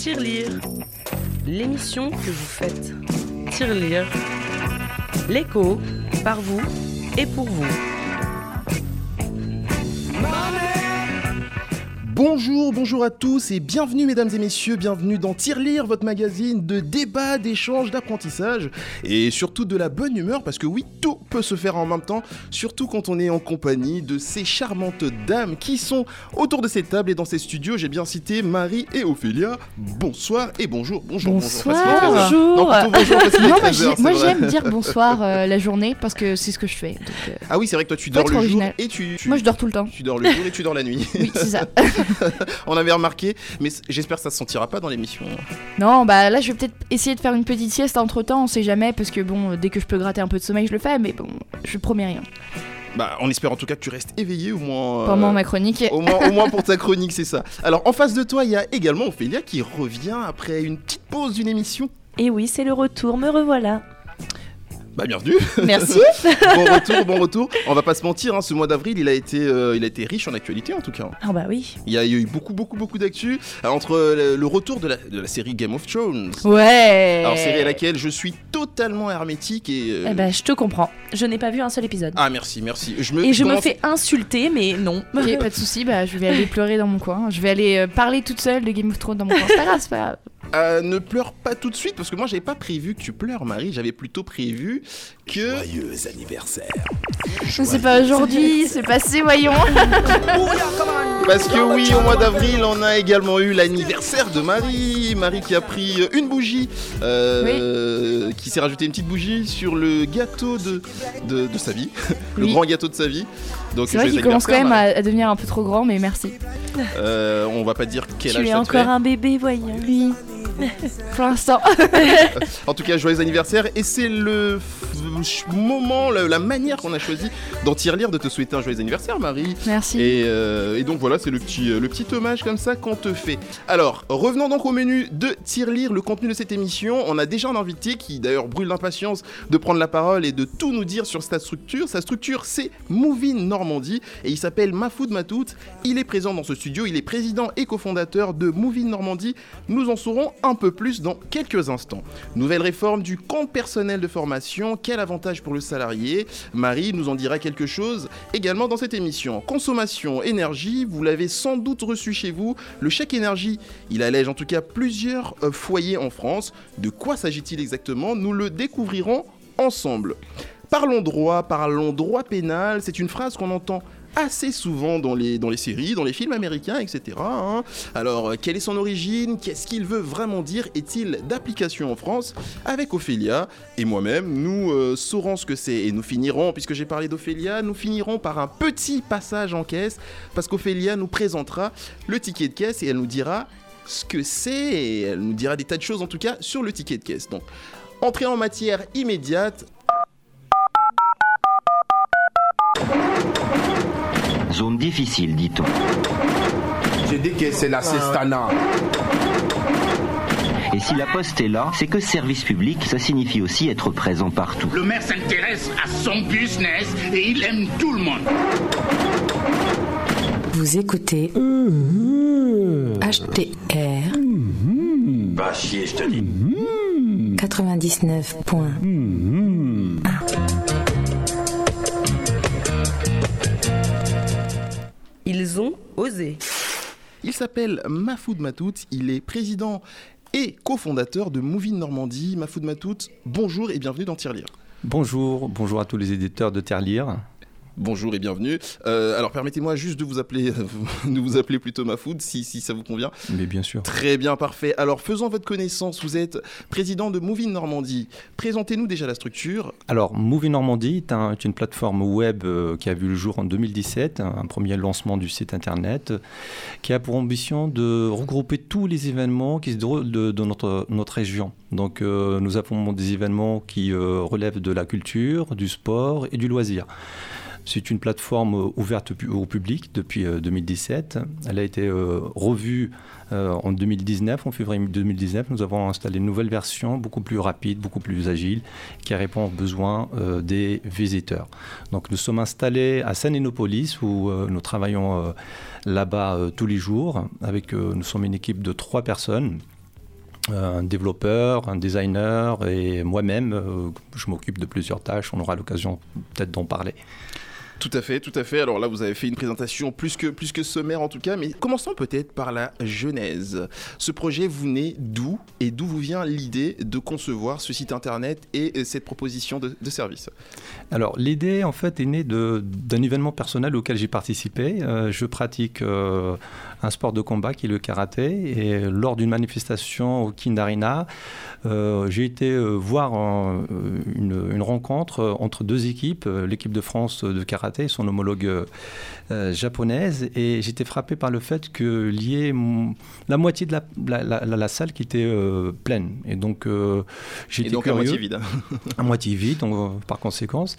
Tirelire, l'émission que vous faites. Tirelire, l'écho par vous et pour vous. Bonjour, bonjour à tous et bienvenue mesdames et messieurs, bienvenue dans Tirelire, votre magazine de débat, d'échange, d'apprentissage et surtout de la bonne humeur parce que oui, tout peut se faire en même temps, surtout quand on est en compagnie de ces charmantes dames qui sont autour de cette table et dans ces studios. J'ai bien cité Marie et Ophélia. Bonsoir et bonjour, bonjour, bonsoir. bonjour. Bonjour. Non, bonjour Non, moi, 13 j'ai- heures, c'est moi, vrai. j'aime dire bonsoir euh, la journée parce que c'est ce que je fais. donc, euh, Ah oui, c'est vrai que toi tu dors le jour et tu, tu- Moi je dors tout le temps. tu dors le jour et tu dors la nuit. Oui, c'est ça. On avait remarqué, mais j'espère que ça se sentira pas dans l'émission. non, bah là je vais peut-être essayer de faire une petite sieste entre temps, on sait jamais parce que bon, dès que je peux gratter un peu de sommeil, je le fais, mais bon, je promets rien. Bah, on espère en tout cas que tu restes éveillé au moins. euh, Pendant ma chronique. Au moins, au moins pour ta chronique, c'est ça. Alors, en face de toi, il y a également Ophélia qui revient après une petite pause d'une émission. Et oui, c'est le retour, me revoilà. Bah, bienvenue. Merci. bon retour, bon retour. On va pas se mentir, hein, ce mois d'avril, il a été, euh, il a été riche en actualité en tout cas. Ah bah oui. Il y a, eu beaucoup, beaucoup, beaucoup d'actu Euh, entre le, le retour de la, de la série Game of Thrones. Ouais. Alors, série à laquelle je suis totalement hermétique et. euh, Eh ben, je te comprends. Je n'ai pas vu un seul épisode. Ah, merci, merci. Je me, Et je me commence- fais insulter, mais non. Ok, pas de soucis, bah je vais aller pleurer dans mon coin. Je vais aller euh, parler toute seule de Game of Thrones dans mon coin. C'est pas grave, c'est pas grave. Euh, ne pleure pas tout de suite parce que moi j'avais pas prévu que tu pleures Marie, j'avais plutôt prévu que Joyeux anniversaire. C'est pas aujourd'hui, c'est passé, voyons. parce que oui au mois d'avril on a également eu l'anniversaire de Marie, Marie qui a pris une bougie, euh, qui s'est rajouté une petite bougie sur le gâteau de, de, de sa vie, le Oui. grand gâteau de sa vie. Donc C'est vrai qu'il commence quand même à, devenir un peu trop grand, mais merci. Euh, on va pas dire quel Tu âge es ça te encore un bébé, voyons. Oui. Pour l'instant. En tout cas, joyeux anniversaire. Et c'est le moment, la, la manière qu'on a choisi d'en tirelire de te souhaiter un joyeux anniversaire, Marie. Merci. Et, euh, et donc voilà, c'est le petit, euh, le petit hommage comme ça qu'on te fait. Alors, revenons donc au menu de Tirelire, le contenu de cette émission. On a déjà un invité qui d'ailleurs brûle d'impatience de prendre la parole et de tout nous dire sur sa structure. Sa structure, c'est Moving Normandie et il s'appelle Mafoud Matout. Il est présent dans ce studio, il est président et cofondateur de Moving Normandie. Nous en saurons un peu plus dans quelques instants. Nouvelle réforme du compte personnel de formation, quel avantage pour le salarié? Marie nous en dira quelque chose également dans cette émission. Consommation, énergie, vous l'avez sans doute reçu chez vous. Le chèque énergie, il allège en tout cas plusieurs euh, foyers en France. De quoi s'agit-il exactement? Nous le découvrirons ensemble. Parlons droit, parlons droit pénal, c'est une phrase qu'on entend assez souvent dans les, dans les séries, dans les films américains, etc. hein. Alors, euh, quelle est son origine? Qu'est-ce qu'il veut vraiment dire? Est-il d'application en France? Avec Ophélia et moi-même, nous euh, saurons ce que c'est et nous finirons, puisque j'ai parlé d'Ophélia, nous finirons par un petit passage en caisse, parce qu'Ophélia nous présentera le ticket de caisse et elle nous dira ce que c'est et elle nous dira des tas de choses en tout cas sur le ticket de caisse. Donc, entrée en matière immédiate, Zone difficile, dit-on. J'ai dit que c'est la Cestana. Et si la poste est là, c'est que service public, ça signifie aussi être présent partout. Le maire s'intéresse à son business et il aime tout le monde. Vous écoutez HTR Va chier, je te dis. 99. Ils ont osé. Il s'appelle Mafoud Matout, il est président et cofondateur de Movie Normandie. Mafoud Matout, bonjour et bienvenue dans Tirelire. Bonjour, bonjour à tous les éditeurs de Terre-Lire. Bonjour et bienvenue. Euh, alors permettez-moi juste de vous appeler, de vous appeler plutôt Mafoud si, si ça vous convient. Mais bien sûr. Très bien, parfait. Alors faisons votre connaissance, vous êtes président de Movie Normandie. Présentez-nous déjà la structure. Alors, Movie Normandie est, un- est une plateforme web euh, qui a vu le jour en 2017, un, un premier lancement du site internet, euh, qui a pour ambition de regrouper tous les événements qui se déroulent de, de notre, notre région. Donc, euh, nous avons des événements qui relèvent de la culture, du sport et du loisir. C'est une plateforme euh, ouverte au pu- au public depuis euh, 2017. Elle a été euh, revue euh, en 2019, en février 2019. Nous avons installé une nouvelle version, beaucoup plus rapide, beaucoup plus agile, qui répond aux besoins euh, des visiteurs. Donc nous sommes installés à Sanénopolis où euh, nous travaillons euh, là-bas euh, tous les jours. Avec, euh, nous sommes une équipe de trois personnes. un développeur, un designer et moi-même, euh, je m'occupe de plusieurs tâches. On aura l'occasion peut-être d'en parler. Tout à fait, tout à fait. Alors là, vous avez fait une présentation plus que, plus que sommaire en tout cas, mais commençons peut-être par la genèse. Ce projet vous naît d'où et d'où vous vient l'idée de concevoir ce site internet et euh, cette proposition de, service? Alors l'idée en fait est née d'un événement personnel auquel j'ai participé. Euh, je pratique euh, un sport de combat qui est le karaté. Et lors d'une manifestation au Kindarina, euh, j'ai été euh, voir un- une, rencontre euh, entre deux équipes, euh, l'équipe de France de karaté et son homologue euh, japonaise et j'étais frappé par le fait ait mm, la moitié de la, la- la- la- la salle qui était euh, pleine et donc euh, j'étais donc à curieux moitié vide. hein. à moitié vide, donc, par conséquence.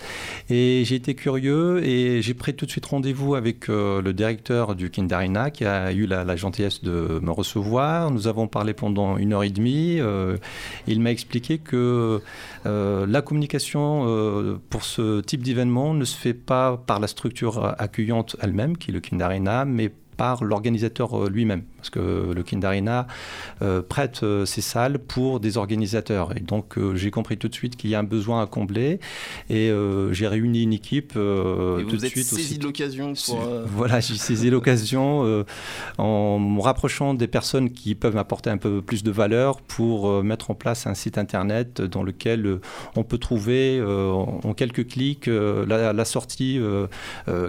Et j'ai été curieux et j'ai pris tout de suite rendez-vous avec le directeur du Kindarina qui a eu la, gentillesse de me recevoir. Nous avons parlé pendant une heure et demie. Il m'a expliqué que la communication euh, pour ce type d'événement ne se fait pas par la structure accueillante elle-même, qui est le Kindarina, mais par l'organisateur euh, lui-même. Parce que le Kindarina euh, prête euh, ses salles pour des organisateurs. Et donc euh, j'ai compris tout de suite qu'il y a un besoin à combler. Et j'ai réuni une équipe et tout vous de êtes suite. saisi de l'occasion pour. Voilà, j'ai saisi l'occasion en me rapprochant des personnes qui peuvent apporter un peu plus de valeur pour mettre en place un site internet dans lequel on peut trouver en quelques clics la, la sortie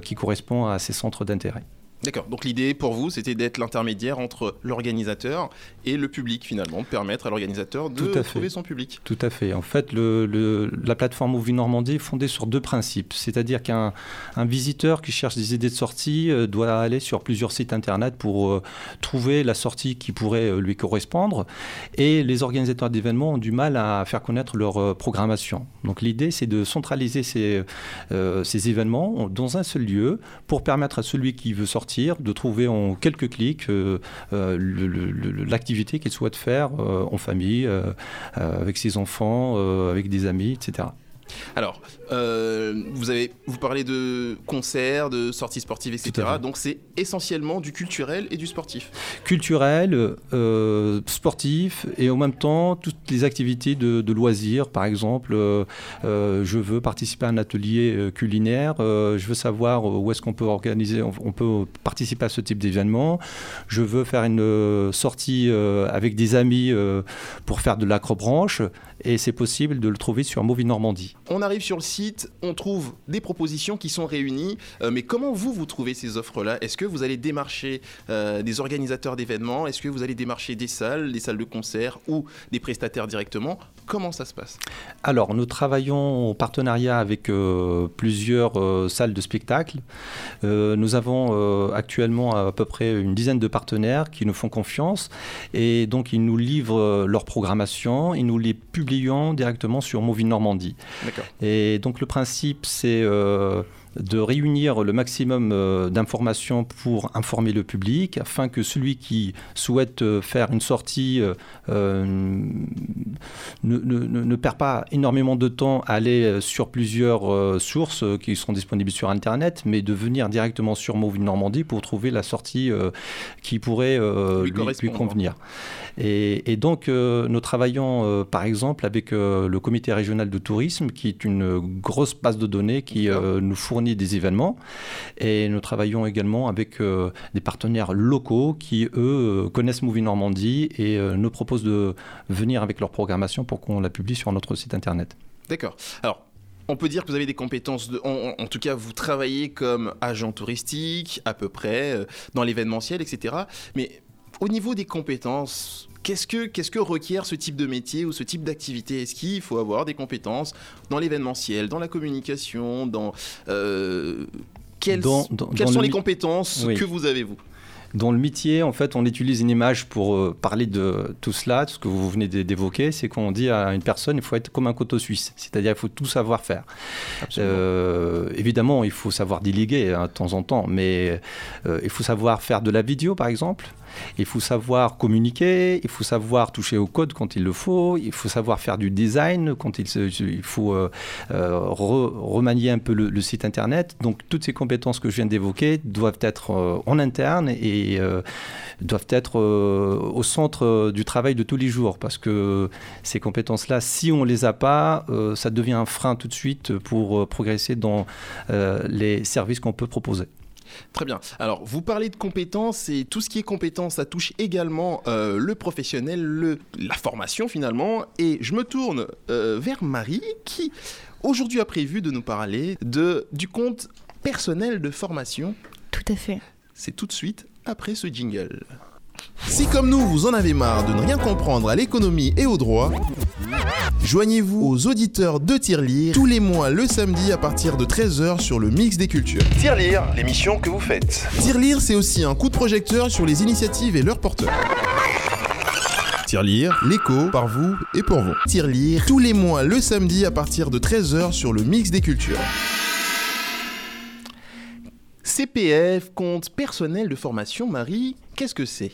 qui correspond à ces centres d'intérêt. D'accord. Donc l'idée pour vous, c'était d'être l'intermédiaire entre l'organisateur et le public finalement, permettre à l'organisateur de Tout à fait. trouver son public. Tout à fait. En fait, le- le- la plateforme Movie Normandie est fondée sur deux principes. C'est-à-dire qu'un un visiteur qui cherche des idées de sortie euh, doit aller sur plusieurs sites internet pour euh, trouver la sortie qui pourrait euh, lui correspondre. Et les organisateurs d'événements ont du mal à faire connaître leur programmation. Donc l'idée, c'est de centraliser ces, ces événements dans un seul lieu pour permettre à celui qui veut sortir de trouver en quelques clics euh, euh, l'activité qu'il souhaite faire euh, en famille, avec ses enfants, avec des amis, etc. Alors, euh, vous avez vous parlez de concerts, de sorties sportives, etc. Donc c'est essentiellement du culturel et du sportif. culturel, euh, sportif et en même temps toutes les activités de, de loisirs. Par exemple, euh, je veux participer à un atelier culinaire, je veux savoir où est-ce qu'on peut organiser, on, on peut participer à ce type d'événement. Je veux faire une sortie avec des amis pour faire de l'acrobranche et c'est possible de le trouver sur Movie Normandie. On arrive sur le site, on trouve des propositions qui sont réunies. Euh, mais comment vous vous trouvez ces offres-là? Est-ce que vous allez démarcher euh, des organisateurs d'événements? Est-ce que vous allez démarcher des salles, des salles de concert ou des prestataires directement? Comment ça se passe? Alors, nous travaillons en partenariat avec euh, plusieurs salles de spectacle. Nous avons actuellement à peu près une dizaine de partenaires qui nous font confiance et donc ils nous livrent leur programmation et nous les publions directement sur Movie Normandie. Et donc le principe, c'est euh, de réunir le maximum euh, d'informations pour informer le public, afin que celui qui souhaite euh, faire une sortie euh, ne, ne- perd pas énormément de temps à aller sur plusieurs sources qui sont disponibles sur Internet, mais de venir directement sur Movie Normandie pour trouver la sortie euh, qui pourrait euh, Lui lui, lui correspondre. convenir. Et, et donc, nous travaillons par exemple avec le comité régional de tourisme, qui est une grosse base de données qui nous fournit des événements. Et nous travaillons également avec euh, des partenaires locaux qui, eux, euh, connaissent Movie Normandie et euh, nous proposent de venir avec leur programmation pour qu'on la publie sur notre site internet. D'accord. Alors, on peut dire que vous avez des compétences, de, en, tout cas vous travaillez comme agent touristique à peu près, dans l'événementiel, etc. Mais au niveau des compétences, qu'est-ce que, qu'est-ce que requiert ce type de métier ou ce type d'activité? Est-ce qu'il faut avoir des compétences dans l'événementiel, dans la communication, dans... euh, quelles Dans- dans- quelles dans sont le les compétences Oui. que vous avez, vous? Dans le métier, en fait, on utilise une image pour euh, parler de tout cela, tout ce que vous venez d'é- d'évoquer. C'est qu'on dit à une personne, il faut être comme un couteau suisse, c'est-à-dire il faut tout savoir faire. Euh, évidemment, il faut savoir déléguer hein, de temps en temps, mais euh, il faut savoir faire de la vidéo, par exemple. Il faut savoir communiquer, il faut savoir toucher au code quand il le faut, il faut savoir faire du design quand il, faut euh, euh, re- remanier un peu le, site internet. Donc toutes ces compétences que je viens d'évoquer doivent être euh, en interne et doivent être au centre du travail de tous les jours parce que ces compétences-là, si on les a pas, ça devient un frein tout de suite pour progresser dans les services qu'on peut proposer. Très bien. Alors, vous parlez de compétences et tout ce qui est compétences, ça touche également euh, le professionnel, le, la formation finalement. Et je me tourne euh, vers Marie qui, aujourd'hui, a prévu de nous parler de, du compte personnel de formation. Tout à fait. C'est tout de suite après ce jingle. Si comme nous, vous en avez marre de ne rien comprendre à l'économie et au droit, joignez-vous aux auditeurs de Tirelire tous les mois le samedi à partir de 13h sur le Mix des Cultures. Tirelire, l'émission que vous faites. Tirelire, c'est aussi un coup de projecteur sur les initiatives et leurs porteurs. Tirelire, l'écho, par vous et pour vous. Tirelire, tous les mois le samedi à partir de 13h sur le Mix des Cultures. CPF, compte personnel de formation, Marie, qu'est-ce que c'est?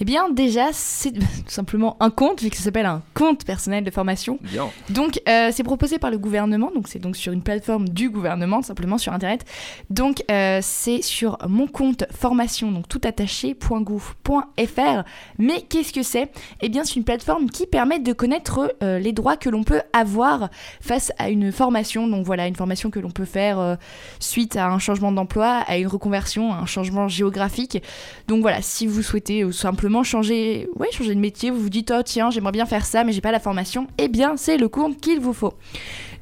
Eh bien, déjà, c'est tout simplement un compte, vu que ça s'appelle un compte personnel de formation. Bien. Donc, euh, c'est proposé par le gouvernement, donc c'est donc sur une plateforme du gouvernement, simplement sur Internet. Donc, euh, c'est sur mon compte formation, donc tout attaché.gouv.fr. Mais qu'est-ce que c'est? Eh bien, c'est une plateforme qui permet de connaître euh, les droits que l'on peut avoir face à une formation. Donc voilà, une formation que l'on peut faire suite à un changement d'emploi, à une reconversion, à un changement géographique. Donc voilà, si vous souhaitez simplement changer, changer de métier, vous vous dites oh tiens j'aimerais bien faire ça mais j'ai pas la formation, eh bien c'est le compte qu'il vous faut.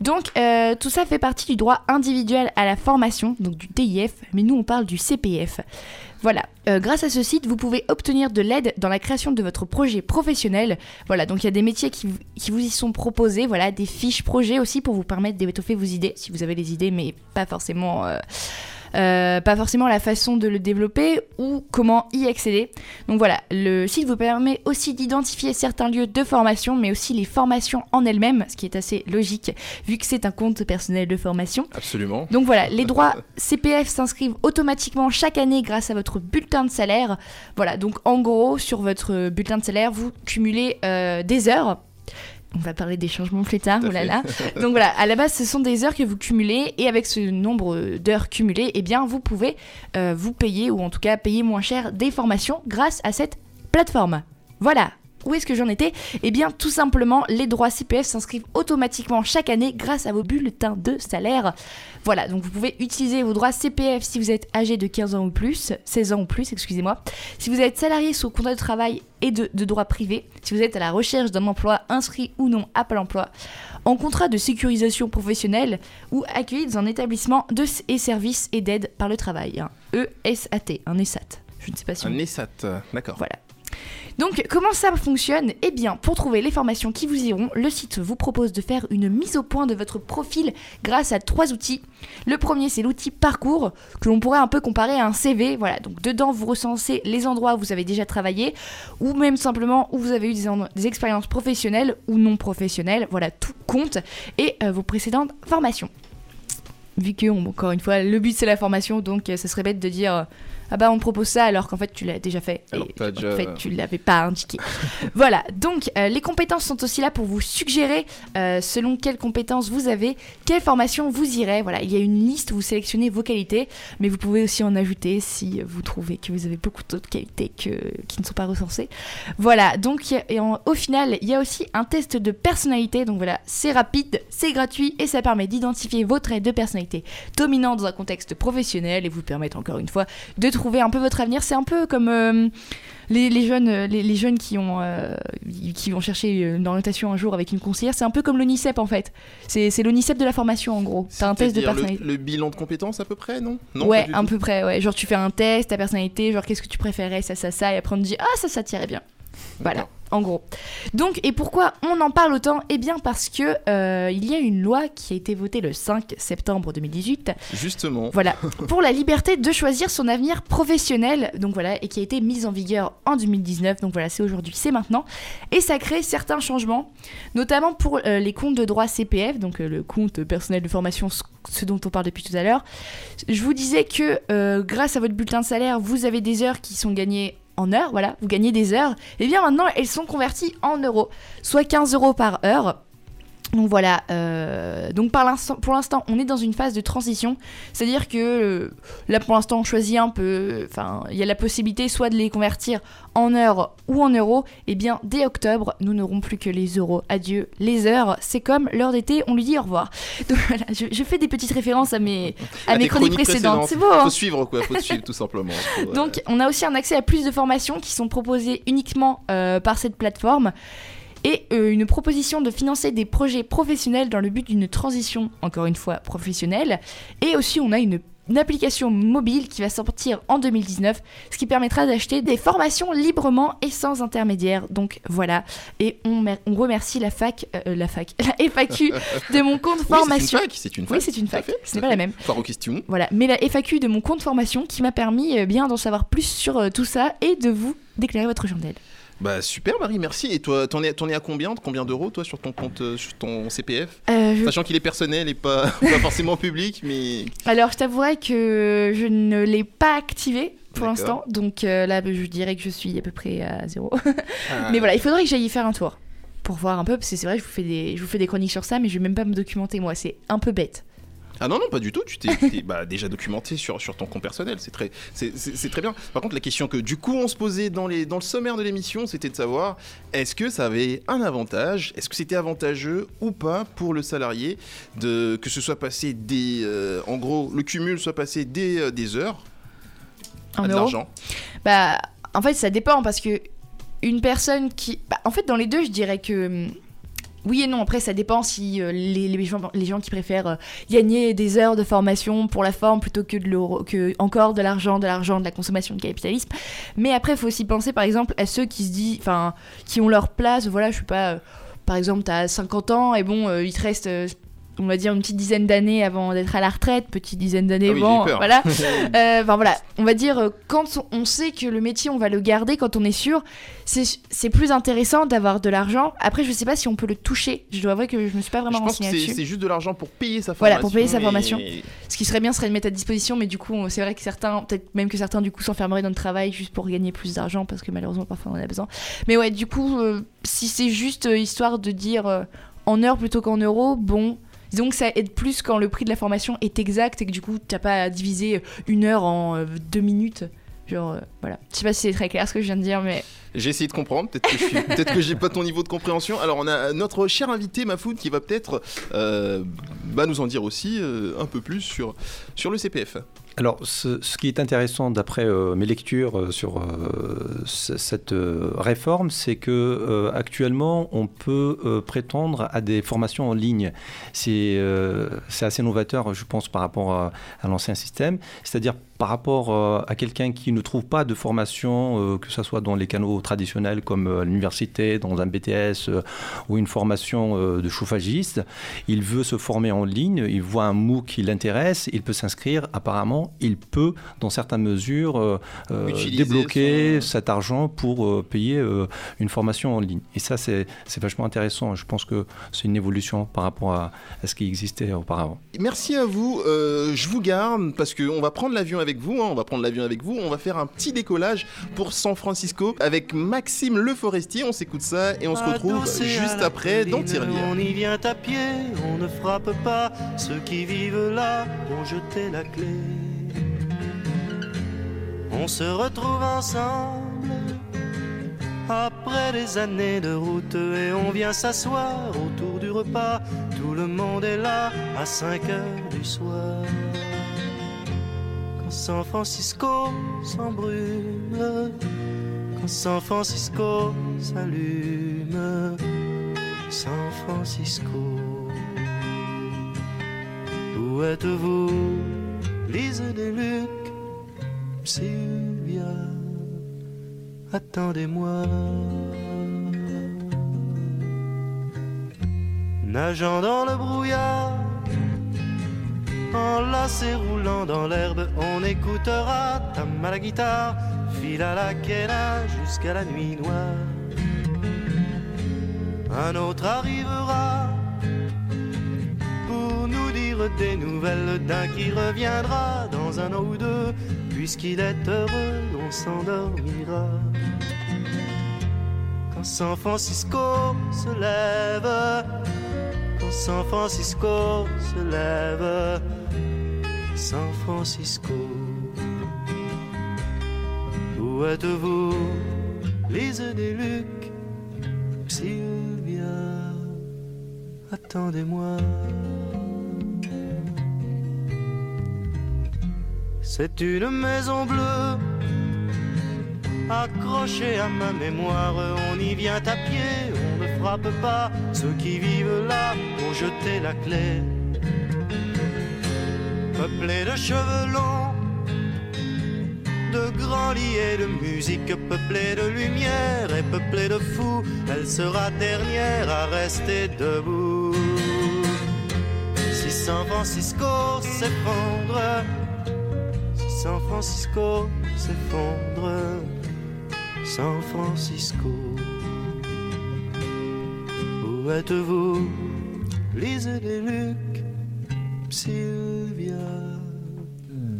Donc euh, tout ça fait partie du droit individuel à la formation, donc du DIF, mais nous on parle du CPF. Voilà, Euh, grâce à ce site, vous pouvez obtenir de l'aide dans la création de votre projet professionnel. Voilà, donc il y a des métiers qui, vous- qui vous y sont proposés, voilà, des fiches projets aussi pour vous permettre d'étoffer vos idées, si vous avez les idées, mais pas forcément... euh, euh, pas forcément la façon de le développer ou comment y accéder. Donc voilà, le site vous permet aussi d'identifier certains lieux de formation, mais aussi les formations en elles-mêmes, ce qui est assez logique vu que c'est un compte personnel de formation. Absolument. Donc voilà, les droits CPF s'inscrivent automatiquement chaque année grâce à votre bulletin de salaire. Voilà, donc en gros, sur votre bulletin de salaire, vous cumulez euh, des heures. On va parler des changements plus tard, oh là fait. là. Donc voilà, à la base, ce sont des heures que vous cumulez et avec ce nombre d'heures cumulées, eh bien, vous pouvez euh, vous payer ou en tout cas payer moins cher des formations grâce à cette plateforme. Voilà. Où est-ce que j'en étais? Eh bien, tout simplement, les droits CPF s'inscrivent automatiquement chaque année grâce à vos bulletins de salaire. Voilà, donc vous pouvez utiliser vos droits CPF si vous êtes âgé de 15 ans ou plus, 16 ans ou plus, excusez-moi. Si vous êtes salarié sous contrat de travail et de, de droit privé, si vous êtes à la recherche d'un emploi inscrit ou non à Pôle emploi, en contrat de sécurisation professionnelle ou accueilli dans un établissement de et services et d'aide par le travail, un ESAT, un ESAT. Je ne sais pas si on Un ESAT, d'accord. voilà. Donc, comment ça fonctionne? Eh bien, pour trouver les formations qui vous iront, le site vous propose de faire une mise au point de votre profil grâce à trois outils. Le premier, c'est l'outil parcours, que l'on pourrait un peu comparer à un CV. Voilà, donc dedans, vous recensez les endroits où vous avez déjà travaillé, ou même simplement où vous avez eu des, en- des expériences professionnelles ou non professionnelles. Voilà, tout compte, et euh, vos précédentes formations. Vu que, encore une fois, le but c'est la formation, donc euh, serait bête de dire euh, ah bah on te propose ça alors qu'en fait tu l'as déjà fait. Alors, et t'as en déjà- fait tu l'avais pas indiqué. voilà, donc euh, les compétences sont aussi là pour vous suggérer euh, selon quelles compétences vous avez, quelle formation vous irez. Voilà, il y a une liste où vous sélectionnez vos qualités, mais vous pouvez aussi en ajouter si vous trouvez que vous avez beaucoup d'autres qualités que, qui ne sont pas recensées. Voilà, donc et en- au final, il y a aussi un test de personnalité. Donc voilà, c'est rapide, c'est gratuit et ça permet d'identifier vos traits de personnalité dominants dans un contexte professionnel et vous permettre encore une fois de trouver un peu votre avenir. C'est un peu comme euh, les, les jeunes, euh, les, les jeunes qui ont euh, qui vont chercher une orientation un jour avec une conseillère. C'est un peu comme l'ONICEP en fait. C'est c'est l'ONICEP de la formation en gros. T'as un test de le- personnalité. Le, bilan de compétences à peu près, non? Non, ouais, à peu près, ouais. Genre tu fais un test, ta personnalité, genre qu'est-ce que tu préférais, ça, ça, ça, et après on te dit ah ça, ça tirait bien. Voilà. En gros. Donc, et pourquoi on en parle autant? Eh bien parce que euh, il y a une loi qui a été votée le 5 septembre 2018 Justement. voilà, pour la liberté de choisir son avenir professionnel, donc voilà, et qui a été mise en vigueur en 2019, donc voilà, c'est aujourd'hui, c'est maintenant, et ça crée certains changements, notamment pour euh, les comptes de droit CPF, donc euh, le compte personnel de formation, ce- dont on parle depuis tout à l'heure. Je vous disais que grâce à votre bulletin de salaire, vous avez des heures qui sont gagnées en heures, voilà, vous gagnez des heures, et bien maintenant elles sont converties en euros, soit 15 euros par heure. Donc voilà, euh, donc par pour l'instant, on est dans une phase de transition, c'est-à-dire que euh, là pour l'instant on choisit un peu, enfin il y a la possibilité soit de les convertir en heures ou en euros, et bien dès octobre nous n'aurons plus que les euros, adieu les heures, c'est comme l'heure d'été, on lui dit au revoir. Donc voilà, je, je fais des petites références à mes, à À mes chroniques précédentes, c'est beau hein. Faut suivre quoi, faut suivre tout simplement. Euh, donc, on a aussi un accès à plus de formations qui sont proposées uniquement euh, par cette plateforme et euh, une proposition de financer des projets professionnels dans le but d'une transition, encore une fois, professionnelle. Et aussi, on a une, une application mobile qui va sortir en 2019, ce qui permettra d'acheter des formations librement et sans intermédiaire. Donc voilà, et on, on remercie la fac, euh, la fac, la FAQ de mon compte oui, formation. C'est une fac, c'est une fac. Oui, c'est une fac, ce n'est pas la même. Foire aux questions. Voilà, mais la FAQ de mon compte formation qui m'a permis euh, bien d'en savoir plus sur euh, tout ça et de vous d'éclairer votre chandelle. Bah super Marie, merci. Et toi, t'en es, t'en es à combien Combien d'euros toi sur ton compte, euh, sur ton CPF Euh, je- Sachant qu'il est personnel et pas, pas forcément public, mais Alors, je t'avouerai que je ne l'ai pas activé pour l'instant, donc euh, là, je dirais que je suis à peu près à zéro. Ah. mais voilà, il faudrait que j'aille y faire un tour pour voir un peu, parce que c'est vrai, je vous fais des, je vous fais des chroniques sur ça, mais je vais même pas me documenter moi, c'est un peu bête. Ah non, non, pas du tout. Tu t'es bah, déjà documenté sur, sur ton compte personnel. C'est très, c'est- très bien. Par contre, la question que du coup on se posait dans, les, dans le sommaire de l'émission, c'était de savoir est-ce que ça avait un avantage Est-ce que c'était avantageux ou pas pour le salarié de, que ce soit passé des. euh, en gros, le cumul soit passé des, euh, des heures En à de euros l'argent Bah, en fait, ça dépend parce que une personne qui. Bah, en fait, dans les deux, je dirais que. Oui et non, après ça dépend si euh, les, les gens, qui préfèrent euh, gagner des heures de formation pour la forme plutôt que, de que encore de l'argent, de l'argent, de la consommation, de capitalisme. Mais après, il faut aussi penser par exemple à ceux qui se disent, enfin, qui ont leur place, voilà, je sais pas, euh, par exemple, t'as 50 ans et bon, il te reste, on va dire, une petite dizaine d'années avant d'être à la retraite, petite dizaine d'années, Ah oui, bon, voilà. Euh, Enfin voilà, on va dire, euh, quand on- sait que le métier, on va le garder, quand on est sûr, c'est plus intéressant d'avoir de l'argent. Après, je sais pas si on peut le toucher. Je dois avouer que je me suis pas vraiment renseignée c'est là-dessus. c'est juste de l'argent pour payer sa formation. Voilà, pour payer sa et- formation. Ce qui serait bien serait de mettre à disposition, mais du coup, c'est vrai que certains, peut-être même que certains, du coup, s'enfermeraient dans le travail juste pour gagner plus d'argent, parce que malheureusement, parfois, on en a besoin. Mais ouais, du coup, euh, si c'est juste euh, histoire de dire en heures plutôt qu'en euros, bon. Disons que ça aide plus quand le prix de la formation est exact et que du coup, t'as pas à diviser une heure en euh, deux minutes. Genre, euh, voilà. Je sais pas si c'est très clair ce que je viens de dire, mais. J'ai essayé de comprendre, peut-être que je suis- peut-être que j'ai pas ton niveau de compréhension. Alors on a notre cher invité Mafoud qui va peut-être euh, bah, nous en dire aussi un peu plus sur, sur le CPF. Alors, ce, qui est intéressant d'après euh, mes lectures euh, sur euh, cette réforme, c'est que actuellement, on peut prétendre à des formations en ligne. C'est c'est assez novateur, je pense, par rapport à, à l'ancien système. C'est-à-dire par rapport euh, à quelqu'un qui ne trouve pas de formation, euh, que ce soit dans les canaux traditionnels comme euh, l'université, dans un BTS ou une formation de chauffagiste, il veut se former en ligne, il voit un MOOC qui l'intéresse, il peut s'inscrire. Apparemment, il peut, dans certaines mesures, débloquer son- cet argent pour payer une formation en ligne. Et ça, c'est c'est vachement intéressant. Je pense que c'est une évolution par rapport à, à ce qui existait auparavant. Merci à vous. Euh, je vous garde parce qu'on va prendre l'avion avec vous. hein, on va prendre l'avion avec vous. On va faire un petit décollage pour San Francisco avec Maxime Le Forestier. On s'écoute ça et on se retrouve juste après dans Tirelire. On y vient à pied, on ne frappe pas. Ceux qui vivent là ont jeté la clé. On se retrouve ensemble après des années de route et on vient s'asseoir autour du repas. Tout le monde est là à 5 heures du soir. Quand San Francisco s'embrume, quand San Francisco s'allume, San Francisco. Où êtes-vous, Lise des Luc, Sylvia, attendez-moi. Nageant dans le brouillard, enlacé roulant dans l'herbe, on écoutera Tam à la guitare, fil à la quena jusqu'à la nuit noire. Un autre arrivera pour nous dire des nouvelles d'un qui reviendra dans un an ou deux, puisqu'il est heureux, on s'endormira. Quand San Francisco se lève, San Francisco se lève. San Francisco. Où êtes-vous, Lise des Lucs, Sylvia, attendez-moi. C'est une maison bleue, accrochée à ma mémoire. On y vient à pied, frappe pas. Ceux qui vivent là ont jeté la clé. Peuplée de cheveux longs, de grands lits et de musique, peuplée de lumière et peuplée de fous, elle sera dernière à rester debout. Si San Francisco s'effondre, si San Francisco s'effondre, San Francisco, êtes-vous, Lise des Lucs, Sylvia?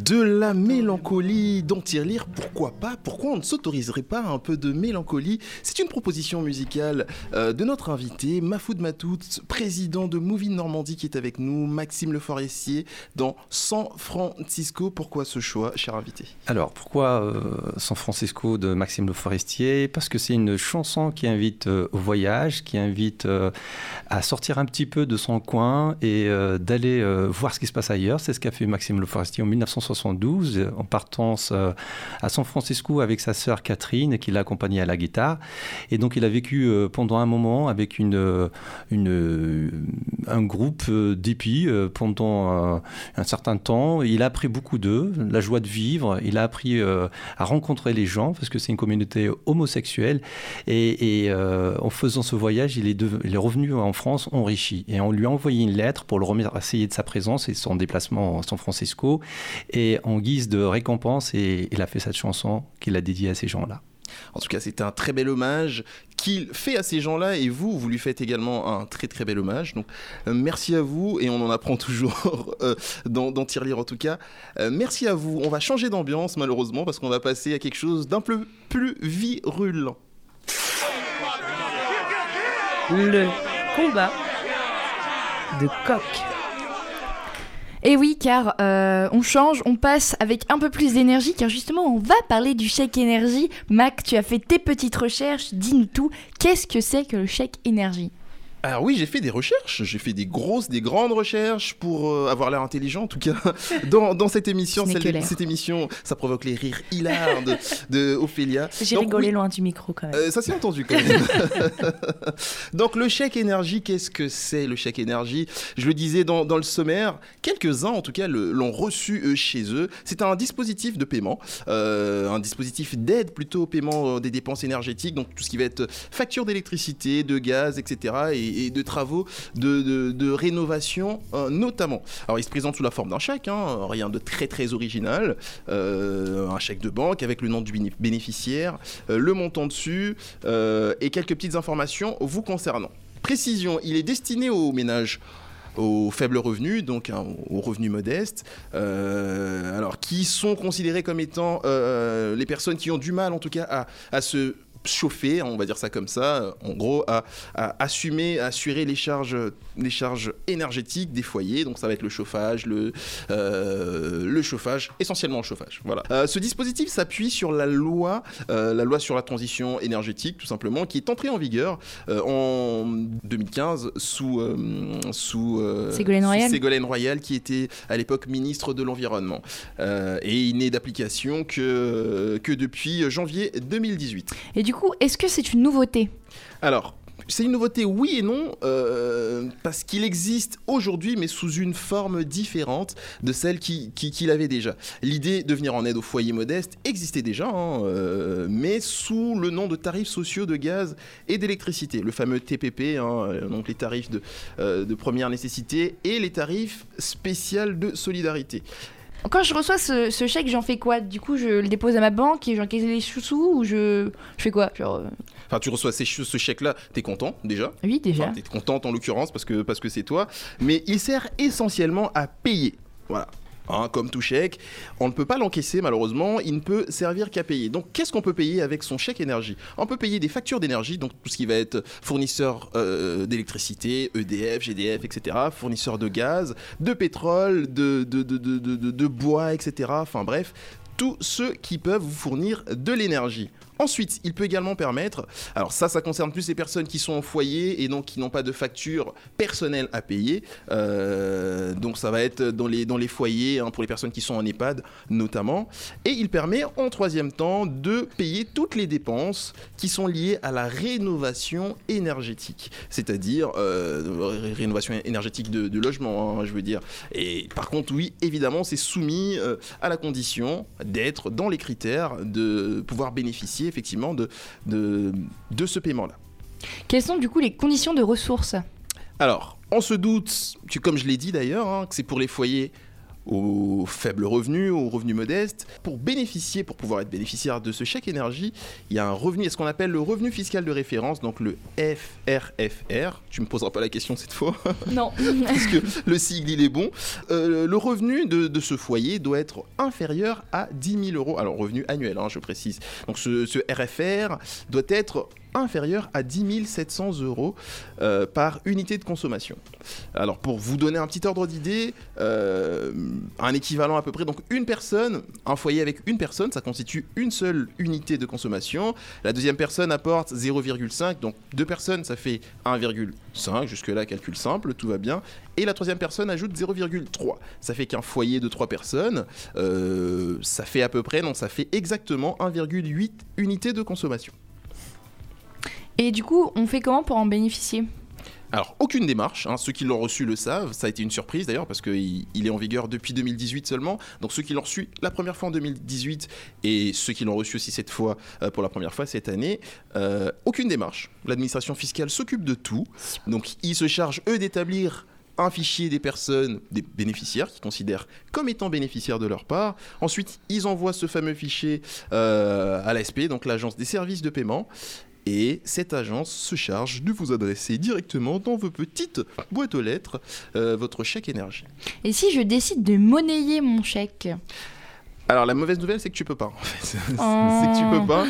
De la mélancolie dans Tirelire, pourquoi pas? Pourquoi on ne s'autoriserait pas un peu de mélancolie? C'est une proposition musicale euh, de notre invité, Mafoud Matout, président de Movie Normandie qui est avec nous, Maxime Le Forestier, dans San Francisco. Pourquoi ce choix, cher invité? Alors, pourquoi euh, San Francisco de Maxime Le Forestier? Parce que c'est une chanson qui invite euh, au voyage, qui invite à sortir un petit peu de son coin et d'aller voir ce qui se passe ailleurs. C'est ce qu'a fait Maxime Le Forestier en 1972, euh, en partance euh, à San Francisco avec sa sœur Catherine, qui l'a accompagné à la guitare. Et donc, il a vécu euh, pendant un moment avec une, euh, un groupe euh, pendant un certain temps. Il a appris beaucoup d'eux, la joie de vivre. Il a appris à rencontrer les gens parce que c'est une communauté homosexuelle. Et, en faisant ce voyage, il est, revenu en France enrichi. Et on lui a envoyé une lettre pour le remercier de sa présence et son déplacement à San Francisco. Et en guise de récompense, et, il a fait cette chanson qu'il a dédiée à ces gens-là. En tout cas, c'est un très bel hommage qu'il fait à ces gens-là et vous, vous lui faites également un très très bel hommage. Donc, euh, merci à vous et on en apprend toujours euh, dans, dans Tirelire en tout cas. Euh, merci à vous. On va changer d'ambiance malheureusement parce qu'on va passer à quelque chose d'un peu plus virulent. Le combat de coq. Et oui, car euh, on change, on passe avec un peu plus d'énergie, car justement, on va parler du chèque énergie. Mac, tu as fait tes petites recherches, dis-nous tout. Qu'est-ce que c'est que le chèque énergie? Alors oui, j'ai fait des recherches, j'ai fait des grosses, des grandes recherches pour euh, avoir l'air intelligent en tout cas dans, dans cette émission. Ce Celle cette émission, ça provoque les rires hilars de, de Ophélia. J'ai rigolé oui, loin du micro quand même. Euh, ça s'est entendu quand même. Donc le chèque énergie, qu'est-ce que c'est le chèque énergie? Je le disais dans, dans le sommaire, quelques-uns en tout cas l'ont reçu euh, chez eux. C'est un dispositif de paiement, euh, un dispositif d'aide plutôt au paiement des dépenses énergétiques, donc tout ce qui va être facture d'électricité, de gaz, etc. et, et de travaux de, rénovation euh, notamment. Alors il se présente sous la forme d'un chèque, hein, rien de très très original, Euh, un chèque de banque avec le nom du béné- bénéficiaire, euh, le montant dessus et quelques petites informations vous concernant. Précision, il est destiné aux ménages aux faibles revenus, donc hein, aux revenus modestes, alors qui sont considérés comme étant les personnes qui ont du mal en tout cas à se chauffer, on va dire ça comme ça, en gros à, à assumer, à assurer les charges, les charges énergétiques des foyers, donc ça va être le chauffage, le, euh, le chauffage, essentiellement le chauffage. Voilà. Euh, ce dispositif s'appuie sur la loi, euh, la loi sur la transition énergétique, tout simplement, qui est entrée en vigueur en 2015 sous sous Ségolène sous Royal. Ségolène Royal, qui était à l'époque ministre de l'environnement, et il n'est d'application que que depuis janvier 2018. Et du coup, est-ce que c'est une nouveauté? Alors, c'est une nouveauté, oui et non, euh, parce qu'il existe aujourd'hui, mais sous une forme différente de celle qu'il qui, avait déjà. L'idée de venir en aide aux foyers modestes existait déjà, hein, euh, mais sous le nom de tarifs sociaux de gaz et d'électricité, le fameux TPP, hein, euh, donc les tarifs de, de première nécessité et les tarifs spéciaux de solidarité. Quand je reçois ce, ce chèque, j'en fais quoi? Du coup, je le dépose à ma banque et j'encaisse les sous ou je, je fais quoi? Genre, euh, Enfin, tu reçois ces ce chèque-là, t'es content déjà? Oui, déjà. Enfin, t'es contente en l'occurrence parce que parce que c'est toi, mais il sert essentiellement à payer. Voilà. Hein, comme tout chèque, on ne peut pas l'encaisser malheureusement, il ne peut servir qu'à payer. Donc qu'est-ce qu'on peut payer avec son chèque énergie? On peut payer des factures d'énergie, donc tout ce qui va être fournisseur euh, d'électricité, EDF, GDF, etc., fournisseur de gaz, de pétrole, de, de, bois, etc. Enfin bref, tous ceux qui peuvent vous fournir de l'énergie. Ensuite, il peut également permettre, alors ça, ça concerne plus les personnes qui sont en foyer et donc qui n'ont pas de facture personnelle à payer. Euh, donc ça va être dans les, dans les foyers, hein, pour les personnes qui sont en EHPAD notamment. Et il permet en troisième temps de payer toutes les dépenses qui sont liées à la rénovation énergétique. C'est-à-dire euh, ré- rénovation énergétique de, de logement, hein, je veux dire. Et par contre, oui, évidemment, c'est soumis euh, à la condition d'être dans les critères de pouvoir bénéficier effectivement de, de, de ce paiement-là. Quelles sont du coup les conditions de ressources? Alors, on se doute, comme je l'ai dit d'ailleurs, hein, que c'est pour les foyers aux faibles revenus, aux revenus modestes. Pour bénéficier, pour pouvoir être bénéficiaire de ce chèque énergie, il y a un revenu, ce qu'on appelle le revenu fiscal de référence, donc le FRFR. Tu me poseras pas la question cette fois, Non. parce que le sigle il est bon. Euh, le revenu de, de ce foyer doit être inférieur à 10 000 euros. Alors, revenu annuel, hein, je précise. Donc, ce, ce RFR doit être inférieur à 10 700 euros euh, par unité de consommation. Alors pour vous donner un petit ordre d'idée, euh, un équivalent à peu près, donc une personne, un foyer avec une personne, ça constitue une seule unité de consommation. La deuxième personne apporte 0,5, donc deux personnes, ça fait 1,5, jusque-là calcul simple, tout va bien. Et la troisième personne ajoute 0,3. Ça fait qu'un foyer de trois personnes, euh, ça fait à peu près, non, ça fait exactement 1,8 unités de consommation. Et du coup, on fait comment pour en bénéficier? Alors, aucune démarche, hein, ceux qui l'ont reçu le savent, ça a été une surprise d'ailleurs parce qu'il il est en vigueur depuis 2018 seulement, donc ceux qui l'ont reçu la première fois en 2018 et ceux qui l'ont reçu aussi cette fois euh, pour la première fois cette année, euh, aucune démarche. L'administration fiscale s'occupe de tout, donc ils se chargent eux d'établir un fichier des personnes, des bénéficiaires qu'ils considèrent comme étant bénéficiaires de leur part. Ensuite, ils envoient ce fameux fichier euh, à l'ASP, donc l'agence des services de paiement. Et cette agence se charge de vous adresser directement dans vos petites boîtes aux lettres euh, votre chèque énergie. Et si je décide de monnayer mon chèque Alors la mauvaise nouvelle c'est que tu peux pas en fait. c'est Oh. que tu peux pas